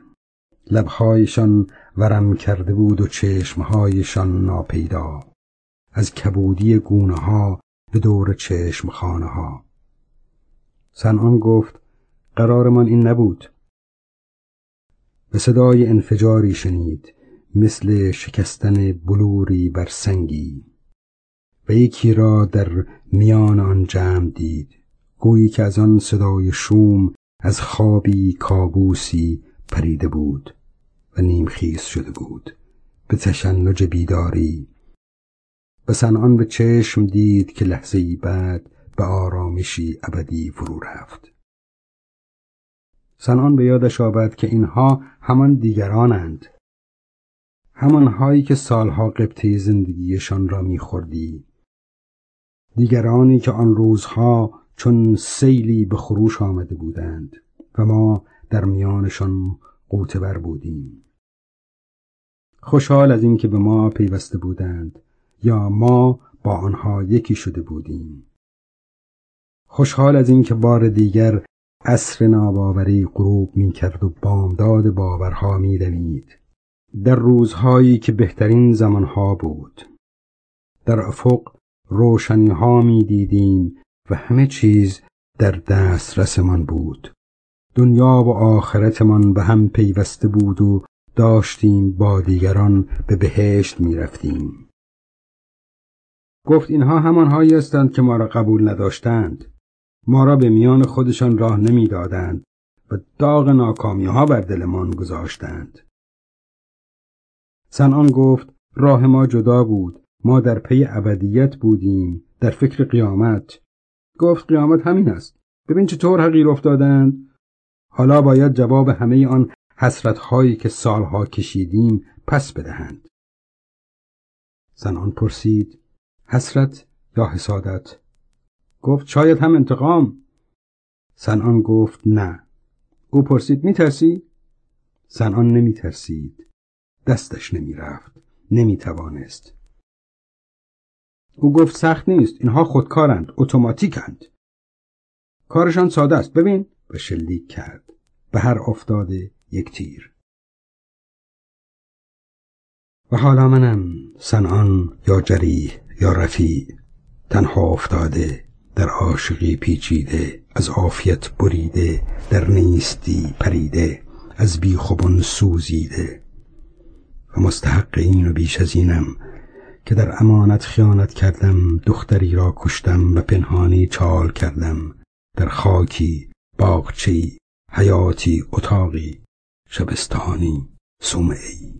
لبهایشان ورم کرده بود و چشمهایشان ناپیدا. از کبودی گونه ها به دور چشم خانه ها سنان گفت قرارمان این نبود. به صدای انفجاری شنید مثل شکستن بلوری بر سنگی. و یکی را در میان آن جمع دید. گویی که از آن صدای شوم از خوابی کابوسی پریده بود. و نیمخیز شده بود. به تشنج بیداری. و سنان به چشم دید که لحظه ای بعد به آرامشی ابدی فرو رفت. سنان به یادش آمد که اینها همان دیگرانند. همانهایی که سالها قبطه زندگیشان را میخوردی. دیگرانی که آن روزها چون سیلی به خروش آمده بودند و ما در میانشان قوتبر بودیم. خوشحال از اینکه به ما پیوسته بودند یا ما با آنها یکی شده بودیم. خوشحال از اینکه بار دیگر عصر ناباوری غروب می کرد و بامداد باورها می دمید. در روزهایی که بهترین زمانها بود. در افق روشنی ها دیدیم و همه چیز در دسترسمان بود. دنیا و آخرتمان به هم پیوسته بود و داشتیم با دیگران به بهشت می رفتیم. گفت اینها همانهایی هستند که ما را قبول نداشتند. ما را به میان خودشان راه نمی‌دادند و داغ ناکامی ها بر دلمان گذاشتند. سنان گفت راه ما جدا بود. ما در پی ابدیت بودیم در فکر قیامت. گفت قیامت همین است. ببین چطور حقیر افتادند. حالا باید جواب همه آن حسرت هایی که سالها کشیدیم پس بدهند. زنان پرسید حسرت یا حسادت؟ گفت شاید هم انتقام. سنان گفت نه. او پرسید میترسی؟ سنان نمیترسید. دستش نمی‌رفت. نمی‌توانست. او گفت سخت نیست. اینها خودکارند. اتوماتیکند. کارشان ساده است. ببین. و شلیک کرد. به هر افتاده یک تیر. و حالا منم سنان یا جریح یا رفیع تنها افتاده در عاشقی پیچیده از عافیت بریده در نیستی پریده از بیخوبان سوزیده. و مستحق این و بیش از اینم که در امانت خیانت کردم دختری را کشتم و پنهانی چال کردم در خاکی باغچه‌ای حیاتی اتاقی. شبستانی سومعی